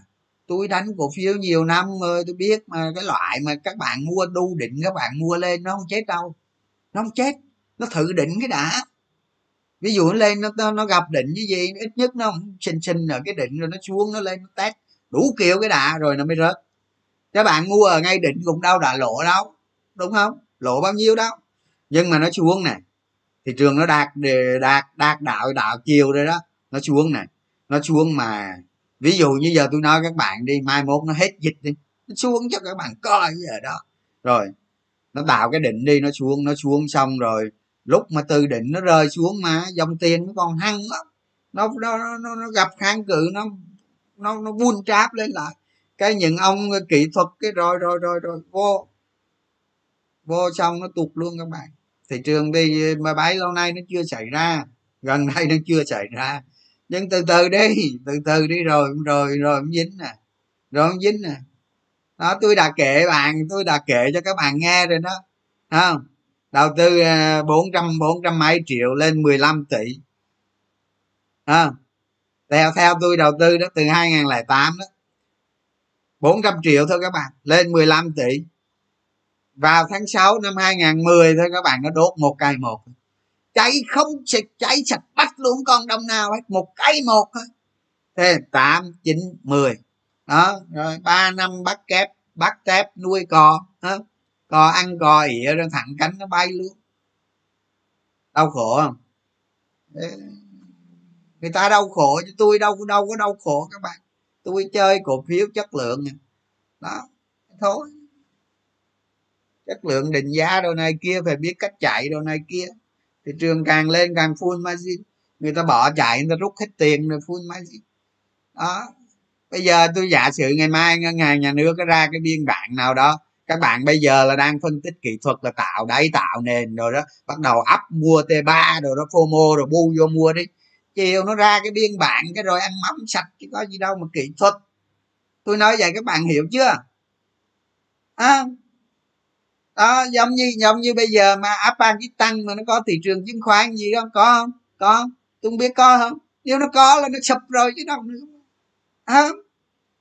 Tôi đánh cổ phiếu nhiều năm rồi, tôi biết mà, cái loại mà các bạn mua đu định các bạn mua lên nó không chết đâu. Nó không chết, nó thử định cái đã. Ví dụ nó lên, nó nó gặp định như gì, ít nhất nó không xinh xinh ở cái định rồi nó xuống, nó lên, nó test đủ kiểu cái đà rồi nó mới rớt. Các bạn mua ở ngay định cũng đâu đã lộ đâu, đúng không? Lộ bao nhiêu đâu. Nhưng mà nó xuống này thị trường nó đạt đạt đạt đạo đạo chiều rồi đó nó xuống này nó xuống mà ví dụ như giờ tôi nói các bạn đi mai mốt nó hết dịch đi nó xuống cho các bạn coi giờ đó. Rồi nó tạo cái định đi nó xuống nó xuống xong rồi lúc mà từ định nó rơi xuống mà dòng tiền nó còn hăng lắm. Nó nó nó, nó gặp kháng cự nó nó nó buôn tráp lên lại. Cái những ông kỹ thuật cái rồi rồi rồi rồi vô vô xong nó tụt luôn các bạn. Thị trường đi mà bấy lâu nay nó chưa xảy ra gần đây nó chưa xảy ra nhưng từ từ đi từ từ đi rồi rồi rồi không dính nè rồi không dính nè. Đó tôi đã kể bạn tôi đã kể cho các bạn nghe rồi đó. Không? Đầu tư à, bốn trăm bốn trăm mấy triệu lên 15 tỷ. À, theo theo tôi đầu tư đó từ 2008 đó. 400 triệu thôi các bạn lên 15 tỷ. Vào tháng 6 năm 2010 thôi các bạn nó đốt một cây một cháy không cháy sạch bắt luôn con đồng nào hết. Một cây một thôi. Thế tám, chín, mười. Đó, rồi ba năm bắt kép, bắt tép, nuôi cò đó. cò ăn cò ỉa rồi thẳng cánh nó bay luôn. Đau khổ không? Người ta đau khổ chứ tôi đâu đâu có đau khổ các bạn. Tôi chơi cổ phiếu chất lượng đó, thôi. Chất lượng định giá đồ này kia phải biết cách chạy đồ này kia thị trường càng lên càng full margin. Người ta bỏ chạy người ta rút hết tiền rồi full margin. Đó. Bây giờ tôi giả sử ngày mai ngân hàng nhà nước có ra cái biên bản nào đó các bạn bây giờ là đang phân tích kỹ thuật là tạo đáy tạo nền rồi đó bắt đầu ấp mua t 3 rồi đó fomo rồi bu vô mua đi. Chiều nó ra cái biên bản cái rồi ăn mắm sạch chứ có gì đâu mà kỹ thuật. Tôi nói vậy các bạn hiểu chưa? À, đó giống như giống như bây giờ mà tăng mà nó có thị trường chứng khoán gì không có không? Có tôi không biết có không? Nếu nó có là nó sụp rồi chứ đâu. Nữa à,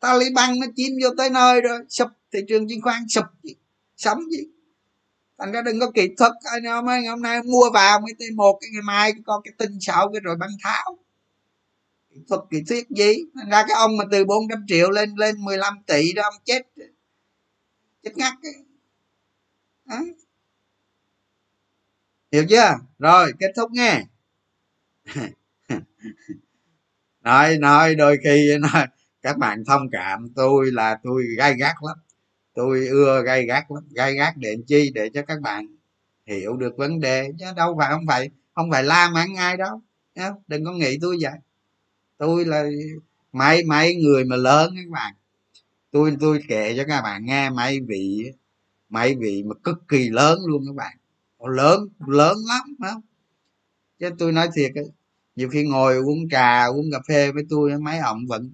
Taliban nó chiếm vô tới nơi rồi sụp. Thị trường chứng khoán sụp gì sống gì thành ra đừng có kỹ thuật. Anh em ơi hôm nay mua vào mới t một cái ngày mai có cái tin sau cái rồi băng tháo. Kỹ thuật kỹ thuyết gì? Thành ra cái ông mà từ 400 triệu lên lên 15 tỷ đó ông chết. Chết ngắt. ấy. Hiểu chưa? Rồi, kết thúc nghe. (laughs) Nói nói, đôi khi nói, các bạn thông cảm tôi là tôi gai gắt lắm. Tôi ưa gai gắt lắm. Gai gắt để chi? Để cho các bạn hiểu được vấn đề. Chứ đâu phải, không phải không phải la mắng ai đâu. Đừng có nghĩ tôi vậy. Tôi là mấy mấy người mà lớn các bạn. Tôi tôi kể cho các bạn nghe, mấy vị mấy vị mà cực kỳ lớn luôn các bạn. Lớn lớn lắm phải không? Chứ tôi nói thiệt nhiều khi ngồi uống trà uống cà phê với tôi mấy ông vẫn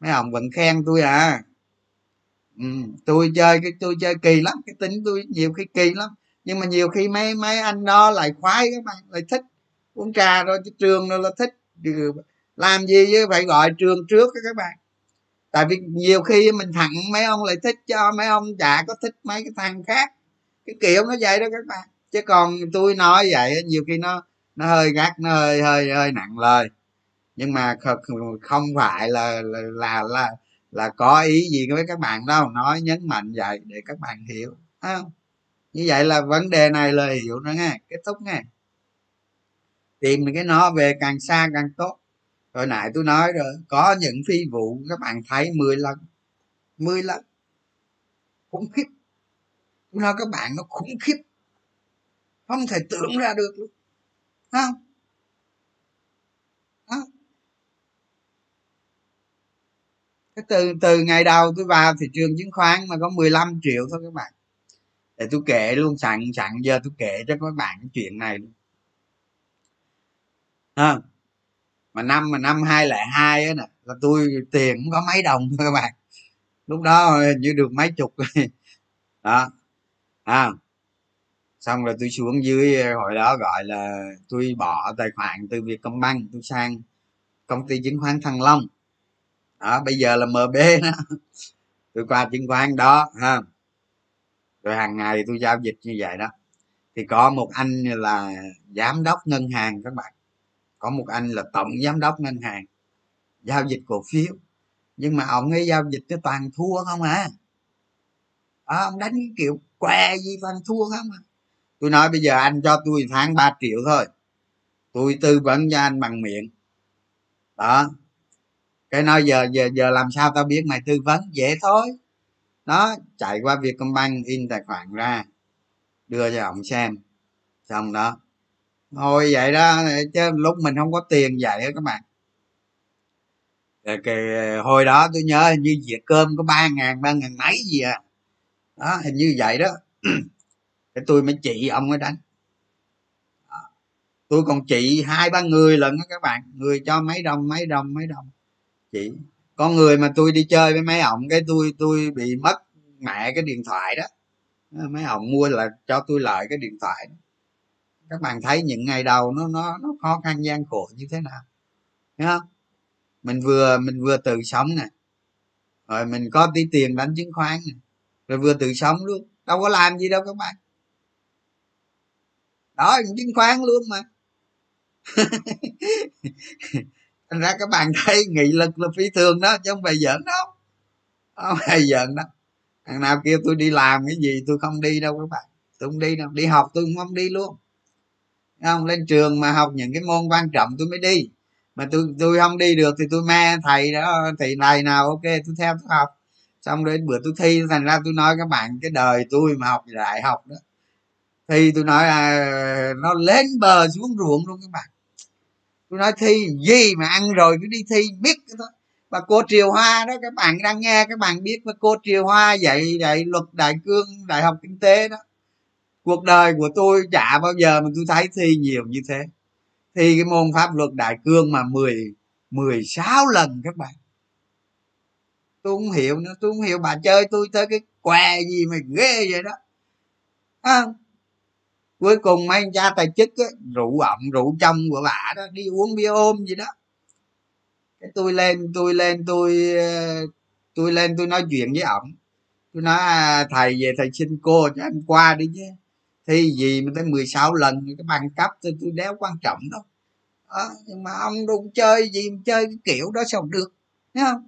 mấy ông vẫn khen tôi à. Ừ, tôi chơi cái tôi chơi kỳ lắm cái tính tôi nhiều khi kỳ lắm. Nhưng mà nhiều khi mấy mấy anh đó lại khoái các bạn lại thích uống trà rồi chứ trường nó là thích. Làm gì chứ phải gọi trường trước các bạn tại vì nhiều khi mình thẳng mấy ông lại thích cho mấy ông chả có thích mấy cái thằng khác. Cái kiểu nó vậy đó các bạn. Chứ còn tôi nói vậy nhiều khi nó nó hơi gắt nó hơi hơi hơi nặng lời. Nhưng mà không phải là là là là, là có ý gì với các bạn đâu. Nói nhấn mạnh vậy để các bạn hiểu. Không? Như vậy là vấn đề này là hiểu nó nghe kết thúc nghe. Tìm cái nó về càng xa càng tốt hồi nãy tôi nói rồi có những phi vụ các bạn thấy 10 lần 10 lần. Khủng khiếp. Tôi nói các bạn nó khủng khiếp. Không thể tưởng ra được luôn. Không? Đó. cái từ từ ngày đầu tôi vào thị trường chứng khoán mà có 15 triệu thôi các bạn. Để tôi kể luôn sẵn sẵn giờ tôi kể cho các bạn chuyện này luôn. À, mà năm mà năm hai lẻ hai á nè, là tôi tiền cũng có mấy đồng thôi các bạn. Lúc đó như được mấy chục (laughs) đó à xong rồi tôi xuống dưới ờ, hồi đó gọi là tôi bỏ tài khoản từ vietcombank, tôi sang công ty chứng khoán thăng long. Đó, bây giờ là mb đó. (laughs) Tôi qua chứng khoán đó, ha. Rồi hàng ngày tôi giao dịch như vậy đó. Thì có một anh là giám đốc ngân hàng các bạn có một anh là tổng giám đốc ngân hàng giao dịch cổ phiếu. Nhưng mà ông ấy giao dịch cái toàn thua không à? À, ông đánh cái kiểu què gì toàn thua không à? Tôi nói bây giờ anh cho tôi tháng 3 triệu thôi. Tôi tư vấn cho anh bằng miệng. Đó. Cái nói giờ giờ giờ làm sao tao biết mày tư vấn? Dễ thôi. Đó chạy qua vietcombank in tài khoản ra đưa cho ông xem. Xong đó thôi vậy đó chứ lúc mình không có tiền vậy đó các bạn. Cái, hồi đó tôi nhớ hình như dĩa cơm có ba ngàn ba ngàn mấy gì à. Đó hình như vậy đó. Cái tôi mới chị ông ấy đánh. Tôi còn chị hai ba người lần đó các bạn. Người cho mấy đồng mấy đồng mấy đồng. Chị con người mà tôi đi chơi với mấy ổng cái tôi tôi bị mất mẹ cái điện thoại đó. Mấy ổng mua là cho tôi lại cái điện thoại đó các bạn thấy những ngày đầu nó nó nó khó khăn gian khổ như thế nào? Thấy không? Mình vừa mình vừa tự sống nè. Rồi mình có tí tiền đánh chứng khoán nè. Rồi vừa tự sống luôn. Đâu có làm gì đâu các bạn. Đó, chứng khoán luôn mà. (laughs) Thành ra các bạn thấy nghị lực là phi thường đó, chứ không phải giỡn đâu. Không phải giỡn đó thằng nào kêu tôi đi làm cái gì tôi không đi đâu các bạn. Tôi không đi đâu. Đi học tôi cũng không đi luôn không, lên trường mà học những cái môn quan trọng tôi mới đi. Mà tôi tôi không đi được thì tôi me thầy đó, thầy này nào, ok, tôi theo tôi học. Xong đến bữa tôi thi, thành ra tôi nói các bạn, cái đời tôi mà học đại học đó, thi tôi nói là, nó lên bờ xuống ruộng luôn các bạn. Tôi nói, thi gì mà ăn rồi cứ đi thi, biết cái thôi và cô triều hoa đó, các bạn đang nghe, các bạn biết mà cô triều hoa dạy dạy luật, đại cương, đại học kinh tế đó cuộc đời của tôi chả bao giờ mà tôi thấy thi nhiều như thế. Thi cái môn pháp luật đại cương mà 10 16 lần các bạn. Tôi không hiểu nữa tôi không hiểu bà chơi tôi tới cái què gì mà ghê vậy đó. À, cuối cùng mấy anh cha tài chức á, rượu ẩm rượu trong của bà đó đi uống bia ôm gì đó. Cái tôi lên tôi lên tôi ờ, tôi lên tôi nói chuyện với ổng. Tôi nói à, thầy về thầy xin cô cho anh qua đi chứ thi gì mà tới 16 lần cái bằng cấp tôi tôi đéo quan trọng đâu. Đó, nhưng mà ông đụng chơi gì mà chơi cái kiểu đó sao được thấy không?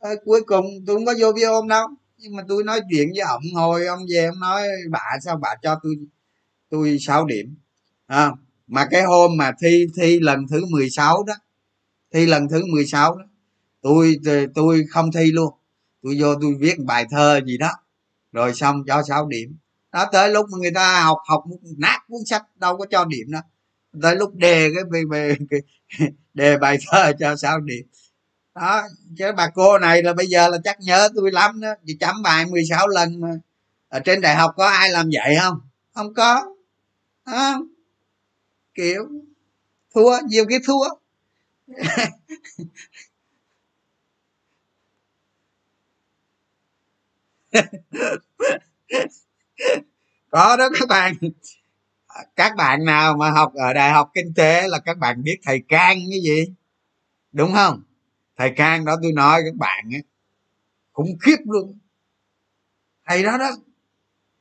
À, cuối cùng tôi không có vô với ông đâu nhưng mà tôi nói chuyện với ông hồi ông về ông nói bà sao bà cho tôi tôi 6 điểm? À, mà cái hôm mà thi thi lần thứ 16 đó thi lần thứ 16 đó tôi tôi không thi luôn. Tôi vô tôi viết bài thơ gì đó rồi xong cho 6 điểm đó tới lúc mà người ta học học nát cuốn sách đâu có cho điểm đó tới lúc đề cái về, về (laughs) đề bài thơ cho sao điểm đó chứ bà cô này là bây giờ là chắc nhớ tôi lắm đó. Chị chấm bài 16 lần mà. Ở trên đại học có ai làm vậy không? Không có. À, kiểu thua nhiều cái thua. (laughs) có đó các bạn. Các bạn nào mà học ở đại học kinh tế là các bạn biết thầy can cái gì? Đúng không? Thầy can đó tôi nói các bạn ấy, khủng khiếp luôn. Thầy đó đó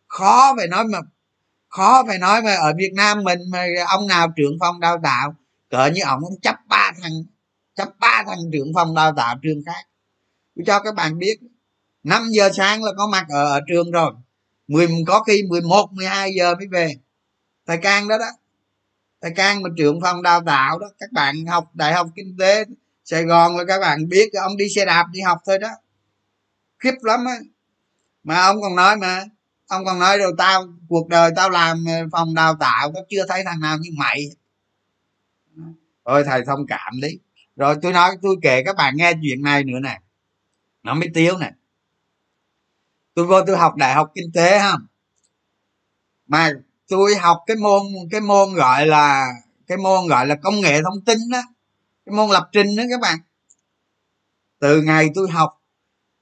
khó phải nói mà khó phải nói mà ở việt nam mình mà ông nào trưởng phòng đào tạo cỡ như ông ông chấp ba thằng chấp ba thằng trưởng phòng đào tạo trường khác. Tôi cho các bạn biết 5 giờ sáng là có mặt ở, ở trường rồi mười có khi 11, 12 giờ mới về. Thầy can đó đó. Thầy can mà trưởng phòng đào tạo đó các bạn học đại học kinh tế sài gòn là các bạn biết ông đi xe đạp đi học thôi đó. Khiếp lắm á. Mà ông còn nói mà ông còn nói rồi tao cuộc đời tao làm ờ, phòng đào tạo tao chưa thấy thằng nào như mày. Ôi thầy thông cảm đi. Rồi tôi nói tôi kể các bạn nghe chuyện này nữa nè. Nó mới tiêu này tôi vô tôi học đại học kinh tế ha. Mà tôi học cái môn cái môn gọi là, cái môn gọi là công nghệ thông tin đó. Cái môn lập trình đó các bạn. Từ ngày tôi học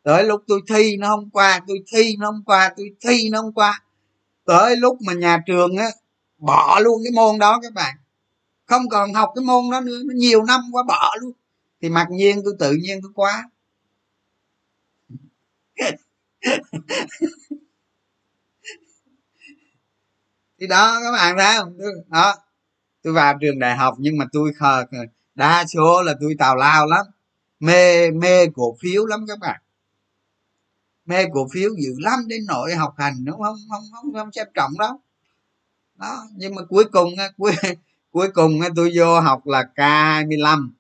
tới lúc tôi thi nó không qua, tôi thi nó không qua, tôi thi nó không qua. Tới lúc mà nhà trường á, bỏ luôn cái môn đó các bạn. Không còn học cái môn đó nữa, nó nhiều năm quá, bỏ luôn. Thì mặc nhiên tôi tự nhiên tôi quá thì đó, các bạn thấy không? Đó. Tôi vào trường đại học nhưng mà tôi khờ đa số là tôi tào lao lắm. Mê mê cổ phiếu lắm các bạn. Mê cổ phiếu dữ lắm, đến nội học hành nó không không không không xem trọng đâu. Đó, nhưng mà cuối cùng cuối (laughs) cuối cùng tôi vô học là k 25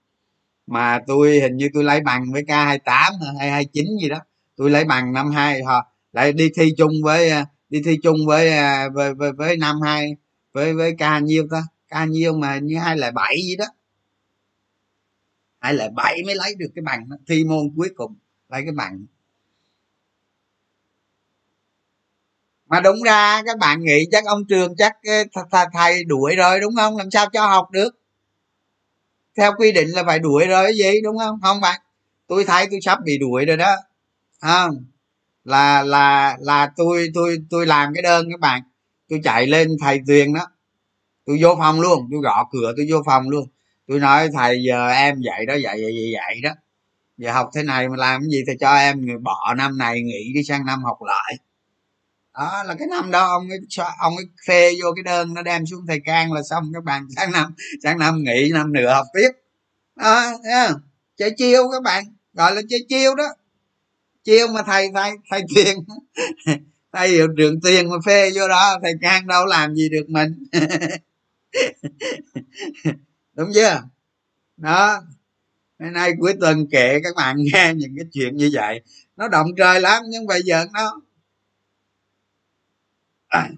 mà tôi hình như tôi lấy bằng với k 28 hay 29 gì đó tôi lấy bằng năm hai họ lại đi thi chung với à, đi thi chung với à, với với, với năm hai với với ca nhiêu ta ca nhiêu mà như hai là bảy gì đó. Hai là bảy mới lấy được cái bằng thi môn cuối cùng lấy cái bằng. Mà đúng ra các bạn nghĩ chắc ông trường chắc ờ, thầy đuổi rồi đúng không? Làm sao cho học được? Theo quy định là phải đuổi rồi cái gì đúng không? Không bạn tôi thấy tôi sắp bị đuổi rồi đó không là là là tôi tôi tôi làm cái đơn các bạn. Tôi chạy lên thầy tuyền đó. Tôi vô phòng luôn tôi gõ cửa tôi vô phòng luôn. Tôi nói thầy giờ em dạy đó dạy dạy dạy, dạy đó. Giờ học thế này mà làm cái gì thì cho em bỏ năm này nghỉ đi sang năm học lại. Đó là cái năm đó ông ấy ông ấy phê vô cái đơn nó đem xuống thầy can là xong các bạn. (laughs) Sáng năm sáng năm nghỉ năm nữa học tiếp. Đó thấy chơi chiêu các bạn gọi là chơi chiêu đó chiêu mà thầy thầy thầy tiền (laughs) thầy hiệu trưởng tiền mà phê vô đó, thầy can đâu làm gì được mình. (laughs) Đúng chưa? Đó. Hôm nay cuối tuần kể các bạn nghe những cái chuyện như vậy. Nó động trời lắm, nhưng bây giờ nó à.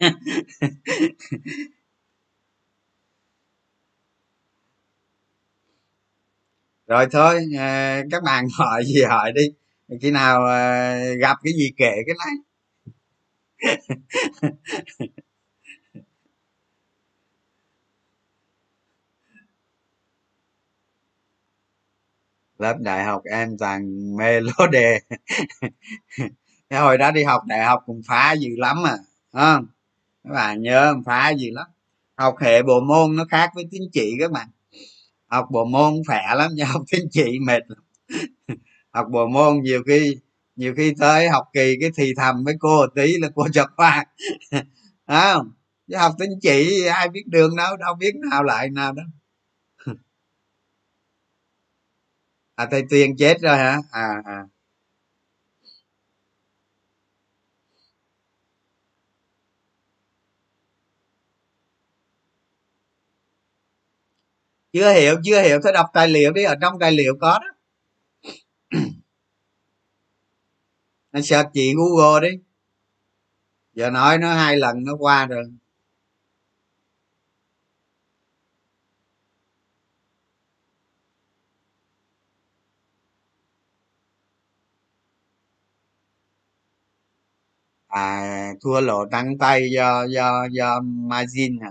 (laughs) rồi thôi à, các bạn (laughs) hỏi gì hỏi đi. Khi nào à, gặp cái gì kể cái này (laughs) lớp đại học em toàn mê lô đề. Cái hồi đó đi học đại học cũng phá dữ lắm à không? Các bạn nhớ phá gì lắm. Học hệ bộ môn nó khác với tín chỉ các bạn học bộ môn khỏe lắm nhưng học tín trị mệt lắm. (laughs) Học bộ môn nhiều khi nhiều khi tới học kỳ cái thì thầm với cô tí là cô (laughs) chọc khoa (laughs) không? Chứ học tính chỉ ai biết đường đâu đâu biết nào lại nào đó à thầy tuyên chết rồi hả? À à. Chưa hiểu chưa hiểu. Thôi đọc tài liệu đi, ở trong tài liệu có đó. (clears throat) Nó search chị google đi. Giờ nói nó hai lần nó qua rồi. À thua lỗ trắng tay do do do margin hả?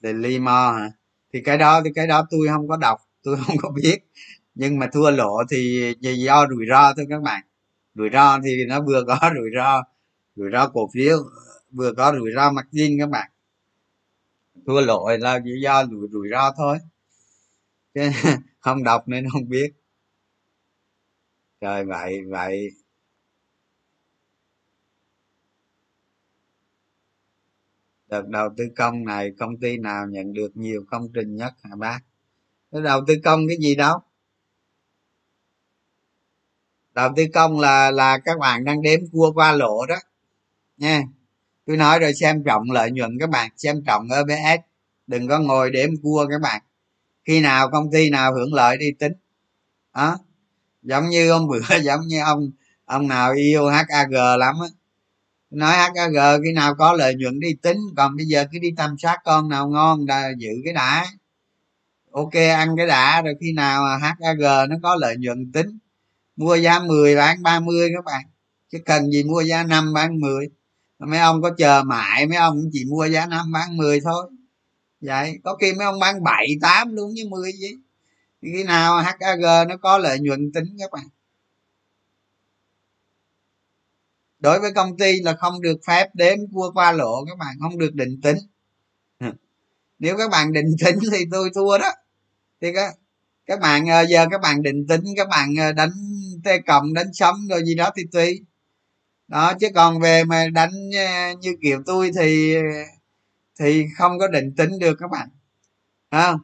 Limo hả? Thì cái đó thì cái đó tôi không có đọc tôi không có biết. Nhưng mà thua lỗ thì do rủi ro thôi các bạn. Rủi ro thì nó vừa có (laughs) rủi ro rủi ro cổ phiếu vừa có rủi ro mặt zin các bạn. Thua lỗ là chỉ do rủi, rủi ro thôi. Chứ (laughs) không đọc nên không biết. Trời vậy vậy đợt đầu tư công này công ty nào nhận được nhiều công trình nhất hả bác? Cái đầu tư công cái gì đâu? Đầu tư công là là các bạn đang đếm cua qua lỗ đó, nha. Tôi nói rồi xem trọng lợi nhuận các bạn, xem trọng EPS đừng có ngồi đếm cua các bạn. Khi nào công ty nào hưởng lợi đi tính. Đó. Giống như hôm bữa, (laughs) giống như ông ông nào yêu HAG lắm á nói HKG khi nào có lợi nhuận đi tính, còn bây giờ cứ đi tầm soát con nào ngon đã giữ cái đã. Ok, ăn cái đã, rồi khi nào hkg nó có lợi nhuận tính, mua giá 10 bán 30 các bạn. Chứ cần gì mua giá 5 bán 10 mấy ông có chờ mãi, mấy ông chỉ mua giá 5 bán 10 thôi. Vậy, có khi mấy ông bán 7 8 luôn với 10 gì. Khi nào hkg nó có lợi nhuận tính các bạn. Đối với công ty là không được phép đếm cua qua lộ các bạn không được định tính. Nếu các bạn định tính thì tôi thua đó. Thì các các bạn ờ, giờ các bạn định tính các bạn ờ, đánh tê cộng đánh sấm rồi gì đó thì tùy. Đó chứ còn về mà đánh ờ, như kiểu tôi thì thì không có định tính được các bạn. Không?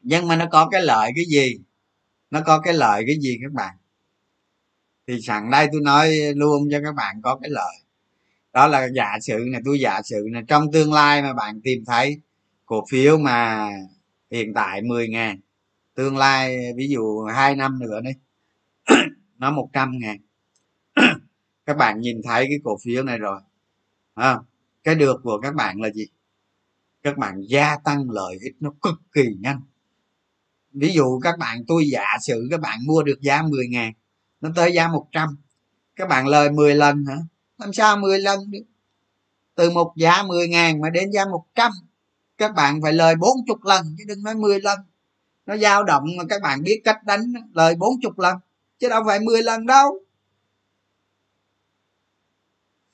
Nhưng mà nó có cái lợi cái gì? Nó có cái lợi cái gì các bạn thì sẵn đây tôi nói luôn cho các bạn có cái lợi đó là giả sử này tôi giả sử là trong tương lai mà bạn tìm thấy cổ phiếu mà hiện tại 10 ngàn tương lai ví dụ hai năm nữa đi (clears throat) nó 100 ngàn (clears throat) các bạn nhìn thấy cái cổ phiếu này rồi à, cái được của các bạn là gì? Các bạn gia tăng lợi ích nó cực kỳ nhanh. Ví dụ các bạn tôi giả sử các bạn mua được giá 10 ngàn nó tới giá 100 các bạn lời 10 lần hả? Làm sao 10 lần đi từ một giá 10 ngàn mà đến giá 100 các bạn phải lời 40 lần, chứ đừng nói 10 lần. Nó dao động mà các bạn biết cách đánh lời 40 lần, chứ đâu phải 10 lần đâu.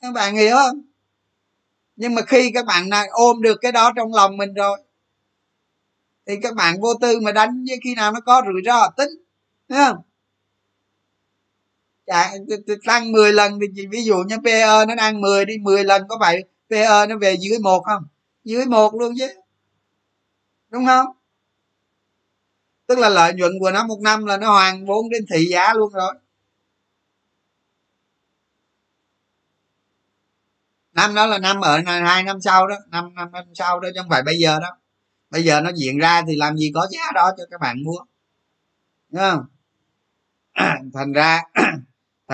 Các bạn hiểu không? Nhưng mà khi các bạn này ôm được cái đó trong lòng mình rồi, thì các bạn vô tư mà đánh, với khi nào nó có rủi ro, tính, thấy không? Chà, tăng 10 lần thì ví dụ như PE nó đang 10 đi 10 lần có phải PE nó về dưới một không? Dưới một luôn chứ. Đúng không? Tức là lợi nhuận của nó một năm là nó hoàn vốn đến thị giá luôn rồi. Năm đó là năm ở hai năm sau đó năm năm năm sau đó chứ không phải bây giờ đó. Bây giờ nó diễn ra thì làm gì có giá đó cho các bạn mua. Đúng không? (clears throat) Thành ra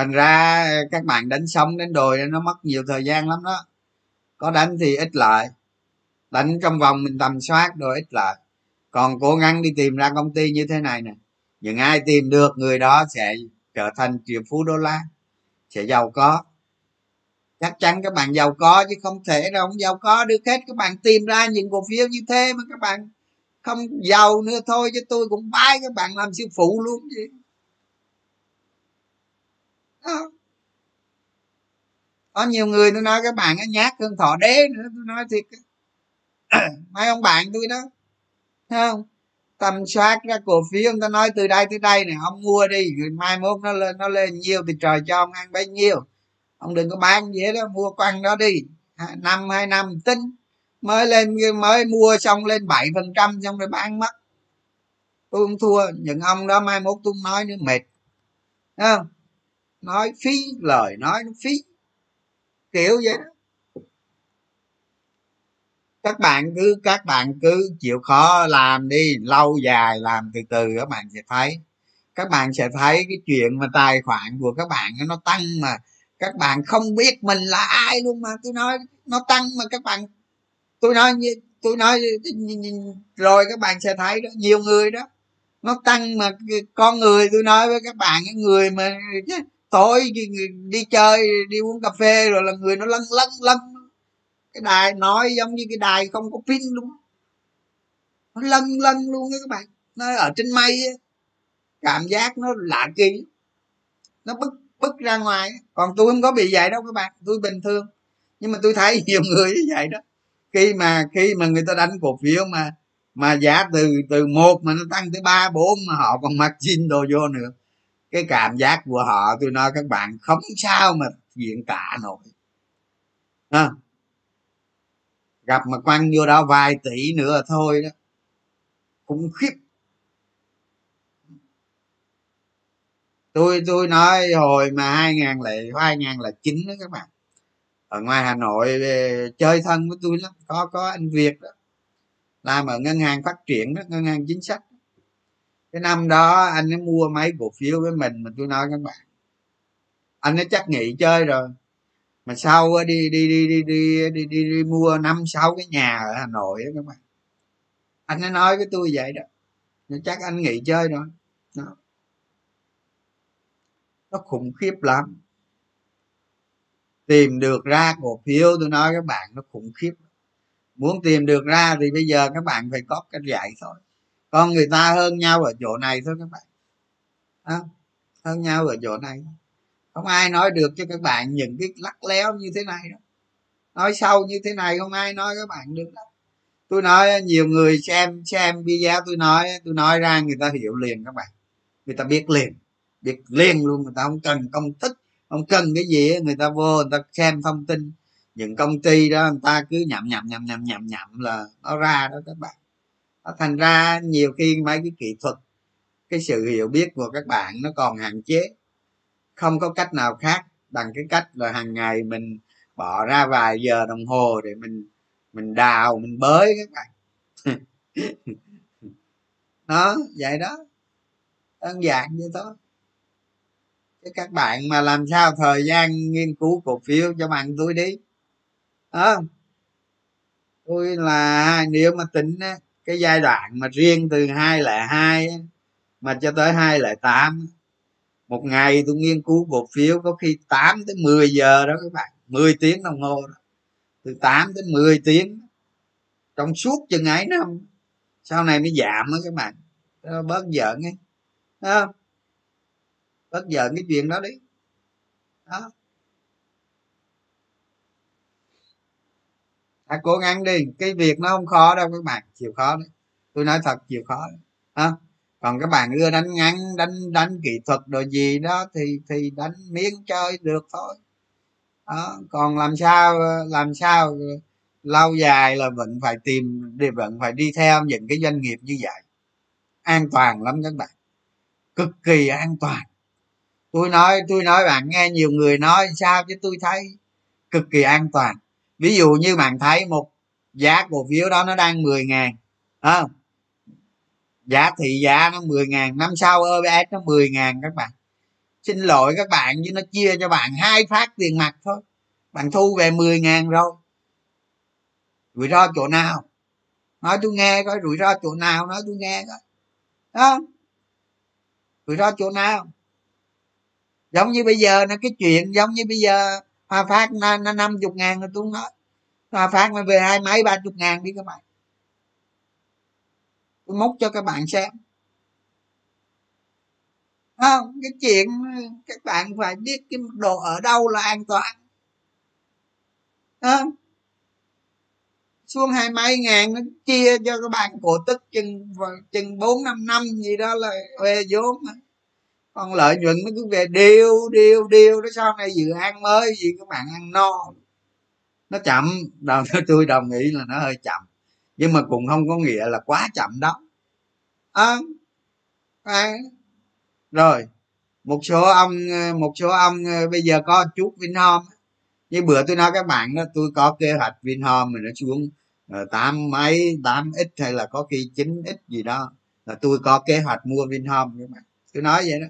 thành ra các bạn đánh sông đánh đồi nó mất nhiều thời gian lắm đó. Có đánh thì ít lại. Đánh trong vòng mình tầm soát rồi ít lại. Còn cố gắng đi tìm ra công ty như thế này nè. Những ai tìm được người đó sẽ trở thành triệu phú đô la, sẽ giàu có. Chắc chắn các bạn giàu có chứ không thể đâu không giàu có được hết. Các bạn tìm ra những cổ phiếu như thế mà các bạn không giàu nữa thôi, chứ tôi cũng bái các bạn làm sư phụ luôn chứ đó. có nhiều người tôi nói các bạn nó nhát hơn thọ đế nữa, tôi nói thiệt (clears throat) mấy ông bạn tôi đó, thấy không? Tầm soát ra cổ phiếu, người ta nói từ đây tới đây này ông mua đi mai mốt nó lên nó lên nhiều thì trời cho ông ăn bấy nhiêu. Ông đừng có bán gì hết đó, mua quăng đó đi. À, năm, hai năm tính, mới lên, mới mua xong lên bảy phần trăm xong rồi bán mất. Tôi không thua, những ông đó mai mốt tôi nói nữa, mệt. Đấy không? Nói phí, lời nói nó phí. Kiểu vậy đó. Các bạn cứ, các bạn cứ chịu khó làm đi, lâu dài làm từ từ, các bạn sẽ thấy. Các bạn sẽ thấy cái chuyện mà tài khoản của các bạn nó tăng mà. Các bạn không biết mình là ai luôn mà. Tôi nói, nó tăng mà các bạn, tôi nói như, tôi nói rồi các bạn sẽ thấy đó, nhiều người đó, nó tăng mà. Con người, tôi nói với các bạn, cái người mà tối đi chơi, đi uống cà phê, rồi là người nó lân lân lân cái đài nói giống như cái đài không có pin luôn nó lân lân luôn á các bạn. Nó ở trên mây cảm giác nó lạ kỳ. Nó bức bức ra ngoài. Còn tôi không có bị vậy đâu các bạn. Tôi bình thường. Nhưng mà tôi thấy (laughs) nhiều người như vậy đó. Khi mà khi mà người ta đánh cổ phiếu mà mà giá từ từ một mà nó tăng tới ba, bốn mà họ còn mặc jean đồ vô nữa cái cảm giác của họ tôi nói các bạn không sao mà diễn tả nổi. À, gặp mà quăng vô đó vài tỷ nữa thôi đó. Khủng khiếp. Tôi tôi nói hồi mà hai ngàn lẻ hai ngàn là chín đó các bạn. Ở ngoài hà nội chơi thân với tôi lắm có có anh việt đó. Làm ở ngân hàng phát triển đó ngân hàng chính sách cái năm đó anh ấy mua mấy cổ phiếu với mình mà tôi nói các bạn. Anh ấy chắc nghỉ chơi rồi. Mà sau đi đi đi đi đi đi, đi, đi mua năm sáu cái nhà ở hà nội đó các bạn. Anh ấy nói với tôi vậy đó. Chắc anh nghỉ chơi rồi. Đó. nó khủng khiếp lắm. Tìm được ra cổ phiếu tôi nói các bạn nó khủng khiếp. Muốn tìm được ra thì bây giờ các bạn phải có cái dạy thôi con người ta hơn nhau ở chỗ này thôi các bạn. À, hơn nhau ở chỗ này. Không ai nói được cho các bạn những cái lắc léo như thế này đó nói sâu như thế này không ai nói các bạn được đâu. Tôi nói nhiều người xem xem video tôi nói tôi nói ra người ta hiểu liền các bạn. Người ta biết liền biết liền luôn. Người ta không cần công thức không cần cái gì người ta vô người ta xem thông tin. Những công ty đó người ta cứ nhậm nhậm nhậm nhậm nhậm nhậm là nó ra đó các bạn. Ờ, thành ra nhiều khi mấy cái kỹ thuật, cái sự hiểu biết của các bạn nó còn hạn chế. Không có cách nào khác bằng cái cách là hàng ngày mình bỏ ra vài giờ đồng hồ để mình mình đào, mình bới các bạn. (laughs) Đó, vậy đó. Đơn giản như thôi. Chứ các bạn mà làm sao thời gian nghiên cứu cổ phiếu cho bạn tôi đi. Đó tôi là nếu mà tính cái giai đoạn mà riêng từ hai lẻ hai mà cho tới hai lẻ tám một ngày tôi nghiên cứu cổ phiếu có khi 8 tới 10 giờ đó các bạn 10 tiếng đồng hồ đó. từ 8 tới 10 tiếng trong suốt chừng ấy năm sau này mới giảm đó các bạn đó, bớt giỡn ấy không bớt giỡn cái chuyện đó đi đó hãy cố gắng đi. Cái việc nó không khó đâu các bạn. Chịu khó đấy. Tôi nói thật chịu khó đấy. À, còn các bạn ưa đánh ngắn đánh đánh kỹ thuật đồ gì đó thì thì đánh miếng chơi được thôi. Đó. Còn làm sao làm sao lâu dài là vẫn phải tìm để vẫn phải đi theo những cái doanh nghiệp như vậy. An toàn lắm các bạn. Cực kỳ an toàn. Tôi nói tôi nói bạn nghe nhiều người nói sao chứ tôi thấy cực kỳ an toàn ví dụ như bạn thấy một giá cổ phiếu đó nó đang 10 ngàn à, giá thị giá nó 10 ngàn năm sau OBS nó 10 ngàn các bạn. Xin lỗi các bạn chứ nó chia cho bạn hai phát tiền mặt thôi. Bạn thu về 10 ngàn rồi. Rủi ro chỗ nào? Nói tôi nghe coi rủi ro chỗ nào nói tôi nghe coi. Đó rủi ro chỗ nào? Giống như bây giờ nó cái chuyện giống như bây giờ hòa phát nó năm chục ngàn rồi tôi nói hòa phát mà về hai mấy, ba chục ngàn đi các bạn. Tôi múc cho các bạn xem. Không, cái chuyện các bạn phải biết cái mức độ ở đâu là an toàn. Không? Xuống hai mấy ngàn nó chia cho các bạn cổ tức chừng chừng bốn năm năm gì đó là về vốn còn lợi nhuận nó cứ về điêu điêu điêu, đó sau này dự án mới gì các bạn ăn no. Nó chậm. Đầu (laughs) tôi đồng ý là nó hơi chậm. Nhưng mà cũng không có nghĩa là quá chậm đâu. À, à. rồi. Một số ông một số ông ờ, bây giờ có chút vinhome. Như bữa tôi nói các bạn đó tôi có kế hoạch vinhome mà nó xuống tám mấy tám ít hay là có khi chín ít gì đó. Là tôi có kế hoạch mua vinhome các bạn. Tôi nói vậy đó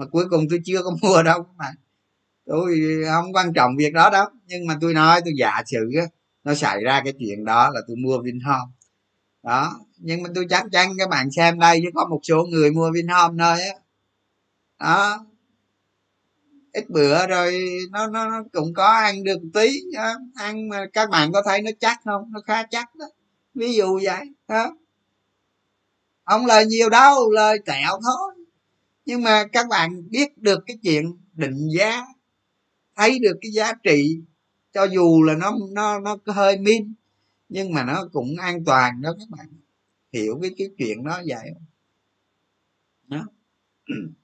mà cuối cùng tôi chưa có (laughs) mua đâu mà, tôi không quan trọng việc đó đâu. Nhưng mà tôi nói tôi giả sử nó xảy ra cái chuyện đó là tôi mua vinhome. Đó nhưng mà tôi chắc chắn các bạn xem đây chứ có một số người mua vinhome thôi á. Đó. Ít bữa rồi nó, nó nó cũng có ăn được tí đó. ăn mà các bạn có thấy nó chắc không? Nó khá chắc đó. Ví dụ vậy đó. Không lời nhiều đâu lời tẹo thôi nhưng mà các bạn biết được cái chuyện định giá, thấy được cái giá trị, cho dù là nó nó nó hơi min, nhưng mà nó cũng an toàn đó các bạn. Hiểu cái cái chuyện đó vậy. Đó. (clears throat)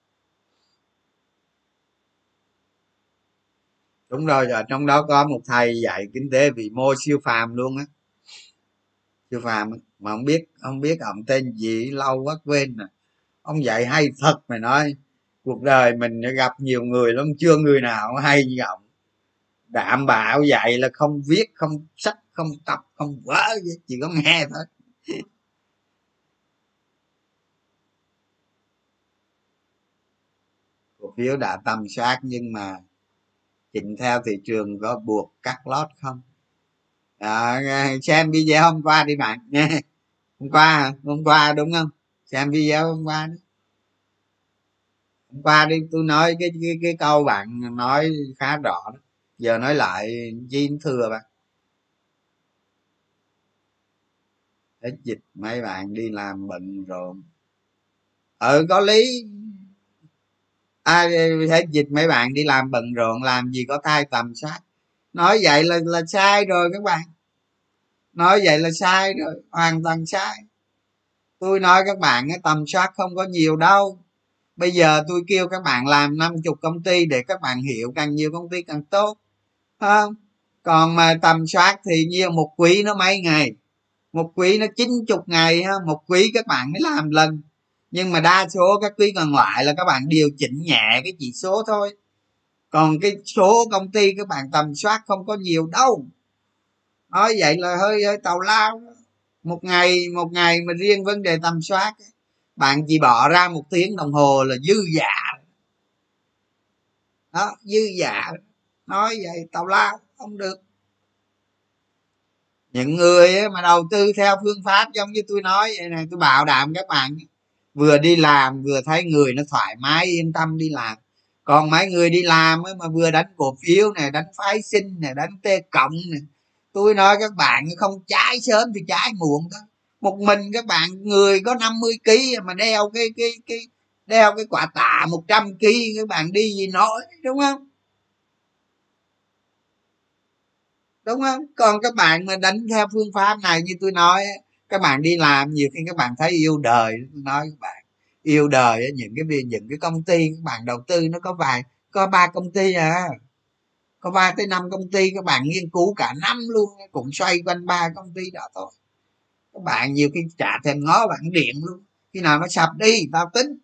Đúng rồi rồi trong đó có một thầy dạy kinh tế vĩ mô siêu phàm luôn á. Siêu phàm mà không biết không biết ông tên gì, lâu quá quên rồi ông dạy hay thật mày nói cuộc đời mình gặp nhiều người lắm chưa người nào hay như ông. Đảm bảo dạy là không viết không sách không tập không vỡ chỉ có nghe thôi. Cổ phiếu đã tầm soát nhưng mà chỉnh theo thị trường có buộc cắt lót không? À, xem video hôm qua đi bạn. Nghe (laughs) hôm qua hôm qua đúng không? Xem video hôm qua đó. hôm qua đi tôi nói cái cái, cái câu bạn nói khá rõ đó. giờ nói lại chi thừa bạn. Hết dịch mấy bạn đi làm bận rộn ừ có lý. Ai hết dịch mấy bạn đi làm bận rộn làm gì có thai tầm soát. Nói vậy là là sai rồi các bạn. Nói vậy là sai rồi hoàn toàn sai tôi nói các bạn cái tầm soát không có nhiều đâu. Bây giờ tôi kêu các bạn làm năm chục công ty để các bạn hiểu càng nhiều công ty càng tốt. Không? Còn mà tầm soát thì nhiều một quý nó mấy ngày? Một quý nó chín chục ngày, ha? Một quý các bạn mới làm lần. Nhưng mà đa số các quý còn lại là các bạn điều chỉnh nhẹ cái chỉ số thôi. Còn cái số công ty các bạn tầm soát không có nhiều đâu. Nói vậy là hơi hơi tàu lao một ngày một ngày mà riêng vấn đề tầm soát bạn chỉ bỏ ra một tiếng đồng hồ là dư dạ đó, dư dạ nói vậy tàu lao, không được. Những người mà đầu tư theo phương pháp giống như tôi nói vậy này, tôi bảo đảm các bạn, vừa đi làm vừa thấy người nó thoải mái, yên tâm đi làm. Còn mấy người đi làm mà vừa đánh cổ phiếu này, đánh phái sinh này, đánh t cộng này tôi nói các bạn không trái sớm thì trái muộn thôi một mình các bạn, người có 50 kg mà đeo cái cái cái, đeo cái quả tạ 100 kg các bạn đi gì nổi, đúng không? Đúng không? Còn các bạn mà đánh theo phương pháp này như tôi nói các bạn đi làm nhiều khi các bạn thấy yêu đời, tôi nói các bạn. Yêu đời những cái việc, những cái công ty các bạn đầu tư nó có vài, có ba công ty à có ba tới năm công ty, các bạn nghiên cứu cả năm luôn, cũng xoay quanh ba công ty đó thôi. Các bạn nhiều khi trả thèm ngó bạn điện luôn, khi nào nó sập đi, tao tính.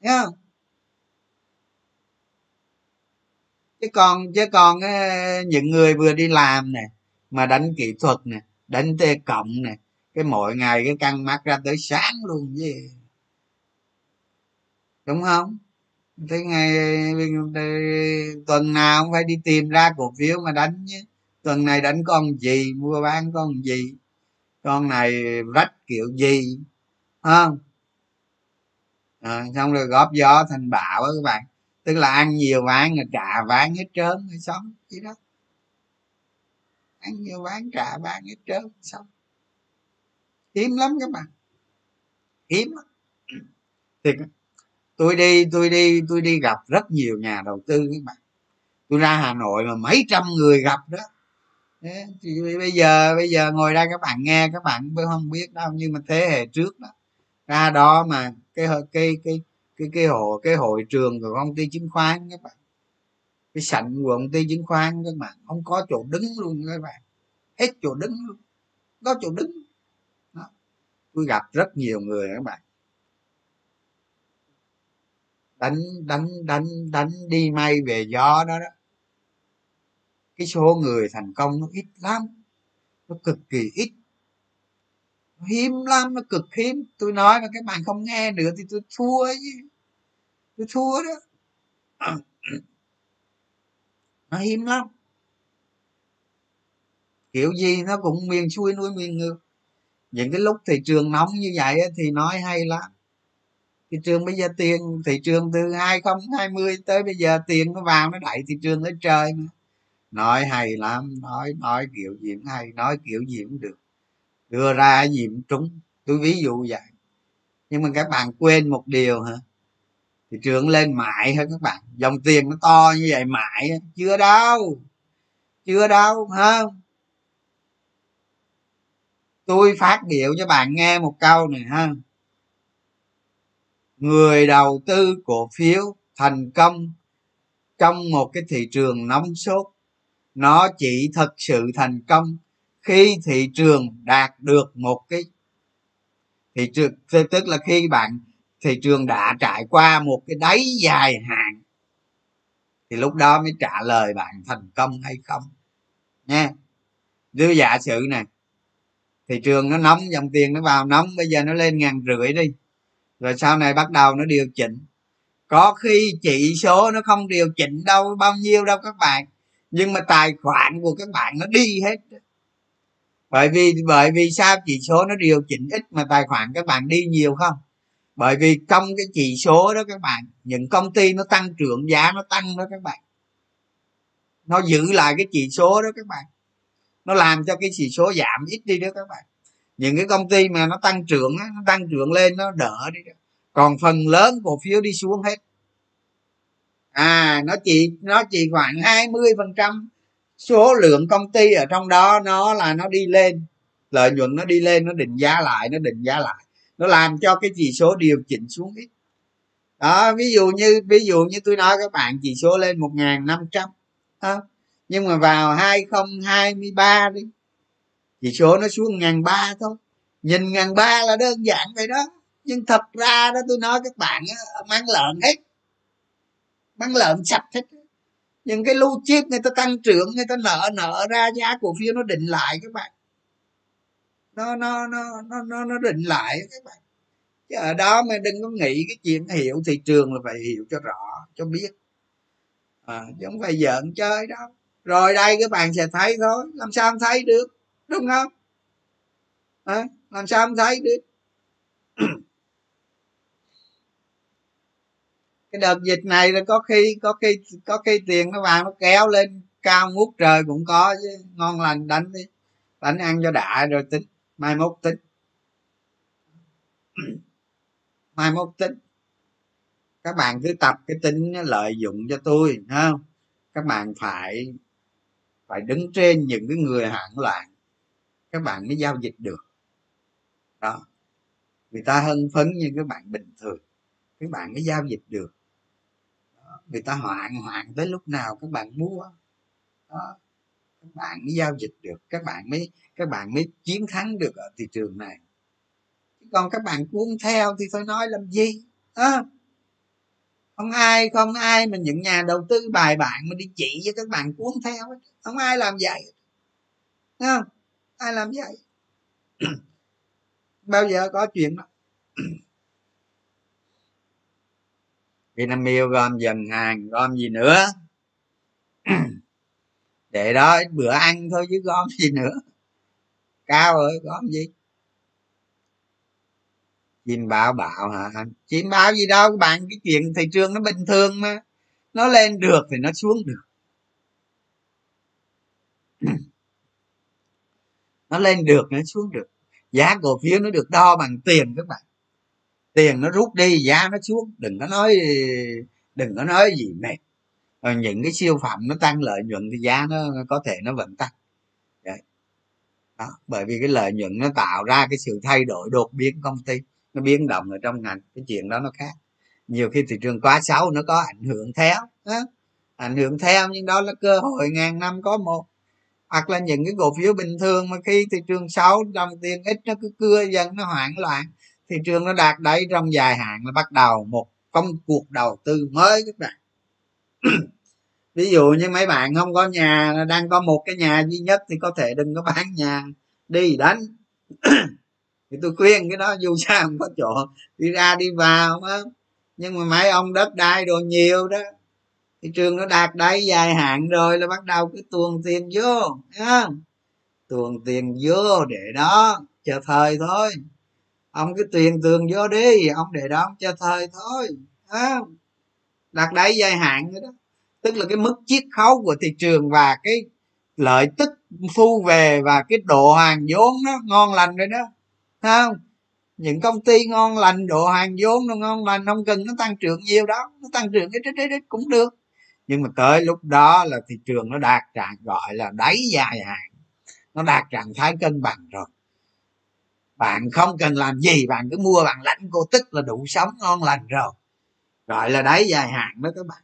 Nhá chứ còn chứ còn ờ, những người vừa đi làm nè, mà đánh kỹ thuật nè, đánh t cộng nè, cái mỗi ngày cái căng mắt ra tới sáng luôn gì đúng không? Thế ngày tuần nào cũng phải đi tìm ra cổ phiếu mà đánh nhé. Tuần này đánh con gì mua bán con gì con này rách kiểu gì không? À, xong rồi góp gió thành bạo đó các bạn. Tức là ăn nhiều bán là trả bán hết trơn rồi xong vậy đó. Ăn nhiều bán trả bán hết trơn xong hiếm lắm các bạn. Hiếm lắm. Thiệt tôi đi tôi đi tôi đi gặp rất nhiều nhà đầu tư các bạn. Tôi ra hà nội mà mấy trăm người gặp đó. Thì bây giờ bây giờ ngồi đây các bạn nghe, các bạn không biết đâu, nhưng mà thế hệ trước đó. Ra đó mà cái cái cái cái cái hội cái hội trường của công ty chứng khoán các bạn. Cái sảnh của công ty chứng khoán các bạn. Không có chỗ đứng luôn các bạn. Hết chỗ đứng luôn. Có chỗ đứng. Đó. tôi gặp rất nhiều người các bạn đánh đánh đánh đánh đi may về gió đó đó. Cái số người thành công nó ít lắm, nó cực kỳ ít. Nó hiếm lắm, nó cực hiếm. Tôi nói mà các bạn không nghe nữa thì tôi thua chứ. Tôi thua đó. Nó hiếm lắm. Kiểu gì nó cũng miền xuôi nuôi miền ngược. Những cái lúc thị trường nóng như vậy thì nói hay lắm thị trường bây giờ tiền thị trường từ 2020 tới bây giờ tiền nó vào nó đẩy thị trường lên trời mà. Nói hay lắm, nói nói kiểu gì cũng hay, nói kiểu gì cũng được. Đưa ra gì cũng trúng. Tôi ví dụ vậy. Nhưng mà các bạn quên một điều hả? Thị trường lên mãi hả các bạn? Dòng tiền nó to như vậy mãi chưa đâu. Chưa đâu, hả? Tôi phát biểu cho bạn nghe một câu này ha người đầu tư cổ phiếu thành công trong một cái thị trường nóng sốt, nó chỉ thật sự thành công khi thị trường đạt được một cái thị trường, tức là khi bạn, thị trường đã trải qua một cái đáy dài hạn, thì lúc đó mới trả lời bạn thành công hay không, nha. Đưa giả sử nè, thị trường nó nóng, dòng tiền nó vào nóng, bây giờ nó lên ngàn rưỡi đi rồi sau này bắt đầu nó điều chỉnh. Có khi chỉ số nó không điều chỉnh đâu, bao nhiêu đâu các bạn. Nhưng mà tài khoản của các bạn nó đi hết. Bởi vì bởi vì sao chỉ số nó điều chỉnh ít mà tài khoản các bạn đi nhiều không? Bởi vì trong cái chỉ số đó các bạn, những công ty nó tăng trưởng, giá nó tăng đó các bạn. Nó giữ lại cái chỉ số đó các bạn. Nó làm cho cái chỉ số giảm ít đi đó các bạn những cái công ty mà nó tăng trưởng nó tăng trưởng lên, nó đỡ đi. Còn phần lớn cổ phiếu đi xuống hết. À nó chỉ nó chỉ khoảng 20 phần trăm số lượng công ty ở trong đó, nó là nó đi lên. Lợi nhuận nó đi lên, nó định giá lại, nó định giá lại. Nó làm cho cái chỉ số điều chỉnh xuống ít. Đó, ví dụ như, ví dụ như tôi nói các bạn, chỉ số lên một nghìn năm trăm nhưng mà vào 2023 đi chỉ số nó xuống ngàn ba thôi. Nhìn ngàn ba là đơn giản vậy đó. Nhưng thật ra đó tôi nói các bạn mang lợn hết. Mang lợn sạch hết. Nhưng cái lưu chip người ta tăng trưởng người ta nợ nợ ra giá cổ phiếu nó định lại các bạn. Nó nó nó nó nó, nó định lại các bạn. Chứ ở đó mà đừng có nghĩ cái chuyện hiểu thị trường là phải hiểu cho rõ cho biết. À, chứ không phải giỡn chơi đâu. Rồi đây các bạn sẽ thấy thôi. Làm sao không thấy được? Đúng không? À, làm sao không thấy được? (clears throat) Cái đợt dịch này là có khi có khi có khi tiền nó vào nó kéo lên cao ngút trời cũng có chứ. Ngon lành đánh đi. Đánh ăn cho đã rồi tính. Mai mốt tính. (clears throat) Mai mốt tính. Các bạn cứ tập cái tính lợi dụng cho tôi không? Các bạn phải phải đứng trên những cái người hạng loạn các bạn mới giao dịch được. Đó. Người ta hân phấn như các bạn bình thường. Các bạn mới giao dịch được. Đó. người ta hoạn hoạn tới lúc nào các bạn mua. Đó. các bạn mới giao dịch được. Các bạn mới các bạn mới chiến thắng được ở thị trường này. Còn các bạn cuốn theo thì tôi nói làm gì? À, không ai không ai mà những nhà đầu tư bài bản mà đi chỉ cho các bạn cuốn theo không ai làm vậy. Không? Ai làm vậy? (clears throat) Bao giờ có chuyện đó? (clears throat) Vinamilk gom dần hàng, gom gì nữa? (clears throat) Để đó bữa ăn thôi chứ gom gì nữa. Cao rồi gom gì? Chim báo bạo hả? Chim báo gì đâu, bạn cái chuyện thị trường nó bình thường mà. Nó lên được thì nó xuống được nó lên được, nó xuống được. Giá cổ phiếu nó được đo bằng tiền các bạn. Tiền nó rút đi, giá nó xuống. Đừng có nói, đừng có nói gì mệt. Rồi những cái siêu phẩm nó tăng lợi nhuận thì giá nó có thể nó vẫn tăng. Đấy. đó, bởi vì cái lợi nhuận nó tạo ra cái sự thay đổi đột biến công ty. Nó biến động ở trong ngành, cái chuyện đó nó khác. Nhiều khi thị trường quá xấu nó có ảnh hưởng theo đó. ảnh hưởng theo nhưng đó là cơ hội ngàn năm có một hoặc là những cái cổ phiếu bình thường mà khi thị trường xấu đồng tiền ít nó cứ cưa dần, nó hoảng loạn, thị trường nó đạt đáy trong dài hạn là bắt đầu một công cuộc đầu tư mới các bạn. (clears throat) Ví dụ như mấy bạn không có nhà, đang có một cái nhà duy nhất thì có thể đừng có bán nhà, đi đánh (clears throat) thì tôi khuyên cái đó, dù sao không có chỗ, đi ra đi vào á nhưng mà mấy ông đất đai đồ nhiều đó thị trường nó đạt đáy dài hạn rồi là bắt đầu cứ tuồn tiền vô nhá tuồn tiền vô để đó chờ thời thôi. Ông cứ tiền tường vô đi ông để đó ông chờ thời thôi à, đạt đáy dài hạn rồi đó. Tức là cái mức chiết khấu của thị trường và cái lợi tức thu về và cái độ hàng vốn nó ngon lành rồi đó không? Những công ty ngon lành độ hàng vốn nó ngon lành không cần nó tăng trưởng nhiều đó nó tăng trưởng cái ít ít cũng được nhưng mà tới lúc đó là thị trường nó đạt trạng, gọi là đáy dài hạn. Nó đạt trạng thái cân bằng rồi. Bạn không cần làm gì, bạn cứ mua, bạn lãnh cô tức là đủ sống ngon lành rồi. Gọi là đáy dài hạn đó các bạn.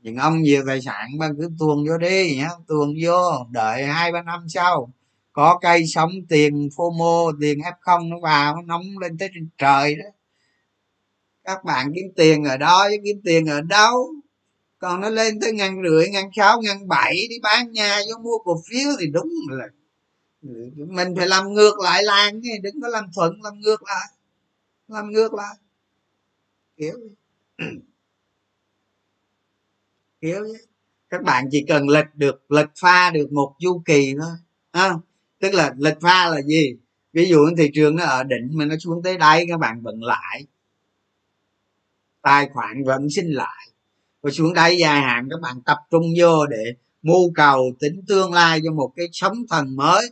Những ông nhiều tài sản, bạn cứ tuồn vô đi nhá, tuồn vô, đợi hai ba năm sau. Có cây sống tiền fomo, tiền f không, nó vào, nó nóng lên tới trên trời đó. Các bạn kiếm tiền ở đó chứ kiếm tiền ở đâu? Còn nó lên tới ngàn rưỡi ngàn sáu ngàn bảy đi bán nhà vô mua cổ phiếu thì đúng là mình phải làm ngược lại làng chứ đừng có làm thuận làm ngược lại làm ngược lại. Kiểu kiểu (clears throat) các bạn chỉ cần lệch được lệch pha được một chu kỳ thôi à, tức là lịch pha là gì? Ví dụ thị trường nó ở đỉnh mà nó xuống tới đây các bạn vẫn lại tài khoản vẫn sinh lại và xuống đây dài hạn các bạn tập trung vô để mưu cầu tính tương lai cho một cái sóng thần mới.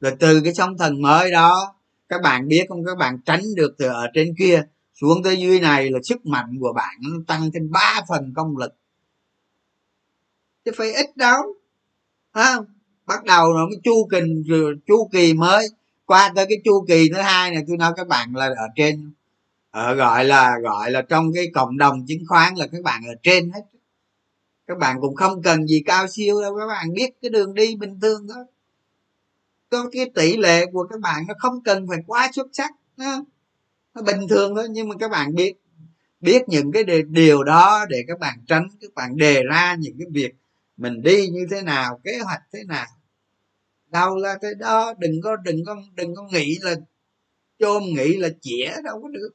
Rồi từ cái sóng thần mới đó các bạn biết không? Các bạn tránh được từ ở trên kia xuống tới dưới này là sức mạnh của bạn nó tăng thêm ba phần công lực. Chứ phải ít đâu à, bắt đầu rồi cái chu kỳ chu kỳ mới. Qua tới cái chu kỳ thứ hai này tôi nói các bạn là ở trên ở gọi là gọi là trong cái cộng đồng chứng khoán là các bạn ở trên hết. Các bạn cũng không cần gì cao siêu đâu các bạn biết cái đường đi bình thường thôi. Có cái tỷ lệ của các bạn nó không cần phải quá xuất sắc nó, nó bình thường thôi nhưng mà các bạn biết biết những cái điều đó để các bạn tránh các bạn đề ra những cái việc mình đi như thế nào kế hoạch thế nào. Đâu là cái đó đừng có đừng có đừng có nghĩ là chôm nghĩ là chĩa đâu có được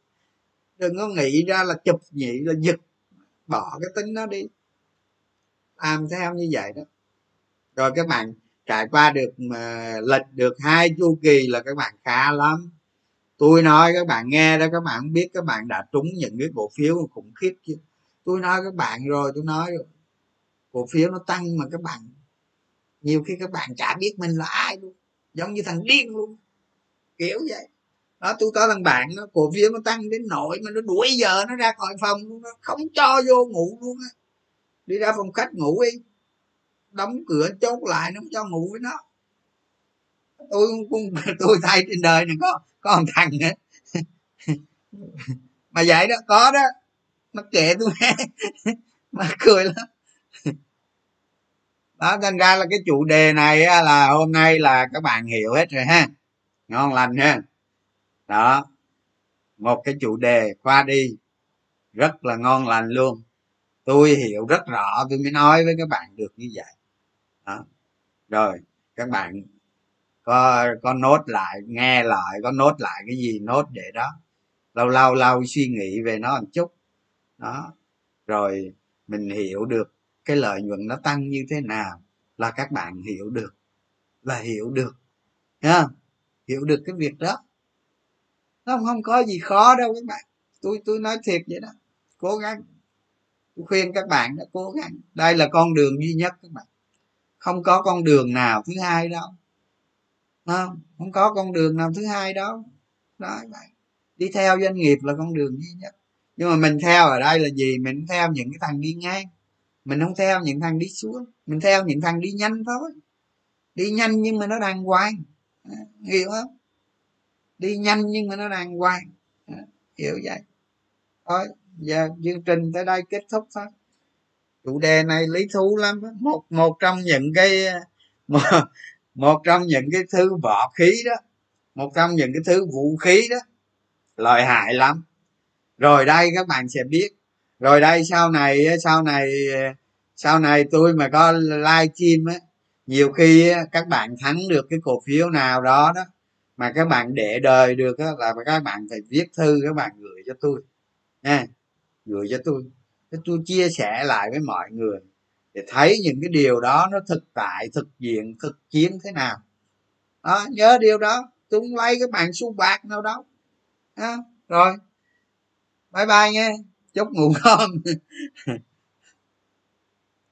đừng có nghĩ ra là chụp nhị là giật bỏ cái tính nó đi. Làm theo như vậy đó. Rồi các bạn trải qua được mà lịch được hai chu kỳ là các bạn khá lắm. Tôi nói các bạn nghe đó, các bạn không biết các bạn đã trúng những cái cổ phiếu khủng khiếp chứ tôi nói các bạn rồi, tôi nói rồi. Cổ phiếu nó tăng mà các bạn, nhiều khi các bạn chả biết mình là ai luôn. Giống như thằng điên luôn. Kiểu vậy đó, tôi có thằng bạn nó cổ phiếu nó tăng đến nỗi mà nó đuổi giờ nó ra khỏi phòng nó không cho vô ngủ luôn á. Đi ra phòng khách ngủ đi. Đóng cửa chốt lại, nó không cho ngủ với nó. Tôi cũng (laughs) tôi thay trên đời này có có một thằng nữa. (laughs) Mà vậy đó, có đó. Nó kệ tôi. (laughs) Mà cười lắm. Đó, thành ra là cái chủ đề này là hôm nay là các bạn hiểu hết rồi ha. Ngon lành ha đó. Một cái chủ đề qua đi, rất là ngon lành luôn. Tôi hiểu rất rõ, tôi mới nói với các bạn được như vậy. Đó. rồi, các bạn có có nốt lại, nghe lại, có nốt lại cái gì, nốt để đó. Lâu lâu lâu suy nghĩ về nó một chút. Đó. Rồi, mình hiểu được cái lợi nhuận nó tăng như thế nào là các bạn hiểu được là hiểu được. Ha hiểu được cái việc đó nó không, không có gì khó đâu các bạn. Tôi tôi nói thiệt vậy đó. Cố gắng. Tôi khuyên các bạn đã cố gắng. Đây là con đường duy nhất các bạn. Không có con đường nào thứ hai đâu. Không? Không có con đường nào thứ hai đâu. Đó bạn, đi theo doanh nghiệp là con đường duy nhất. Nhưng mà mình theo ở đây là gì? Mình theo những cái thằng đi ngang. Mình không theo những thằng đi xuống. Mình theo những thằng đi nhanh thôi. Đi nhanh nhưng mà nó đàng hoàng. Hiểu không? Đi nhanh nhưng mà nó đàng hoàng. Hiểu vậy. Thôi giờ chương trình tới đây kết thúc thôi. Chủ đề này lý thú lắm một một trong những cái (laughs) một, một trong những cái thứ võ khí đó. Một trong những cái thứ vũ khí đó. Lợi hại lắm. Rồi đây các bạn sẽ biết. Rồi đây sau này sau này sau này tôi mà có live stream á nhiều khi các bạn thắng được cái cổ phiếu nào đó đó mà các bạn để đời được á, là các bạn phải viết thư, các bạn gửi cho tôi, nha. Gửi cho tôi. Tôi chia sẻ lại với mọi người để thấy những cái điều đó nó thực tại, thực diện, thực chiến thế nào. Đó, nhớ điều đó. Tôi không lấy các bạn xu bạc nào đâu. Đó. rồi. Bye bye nha. Chúc ngủ ngon. (laughs)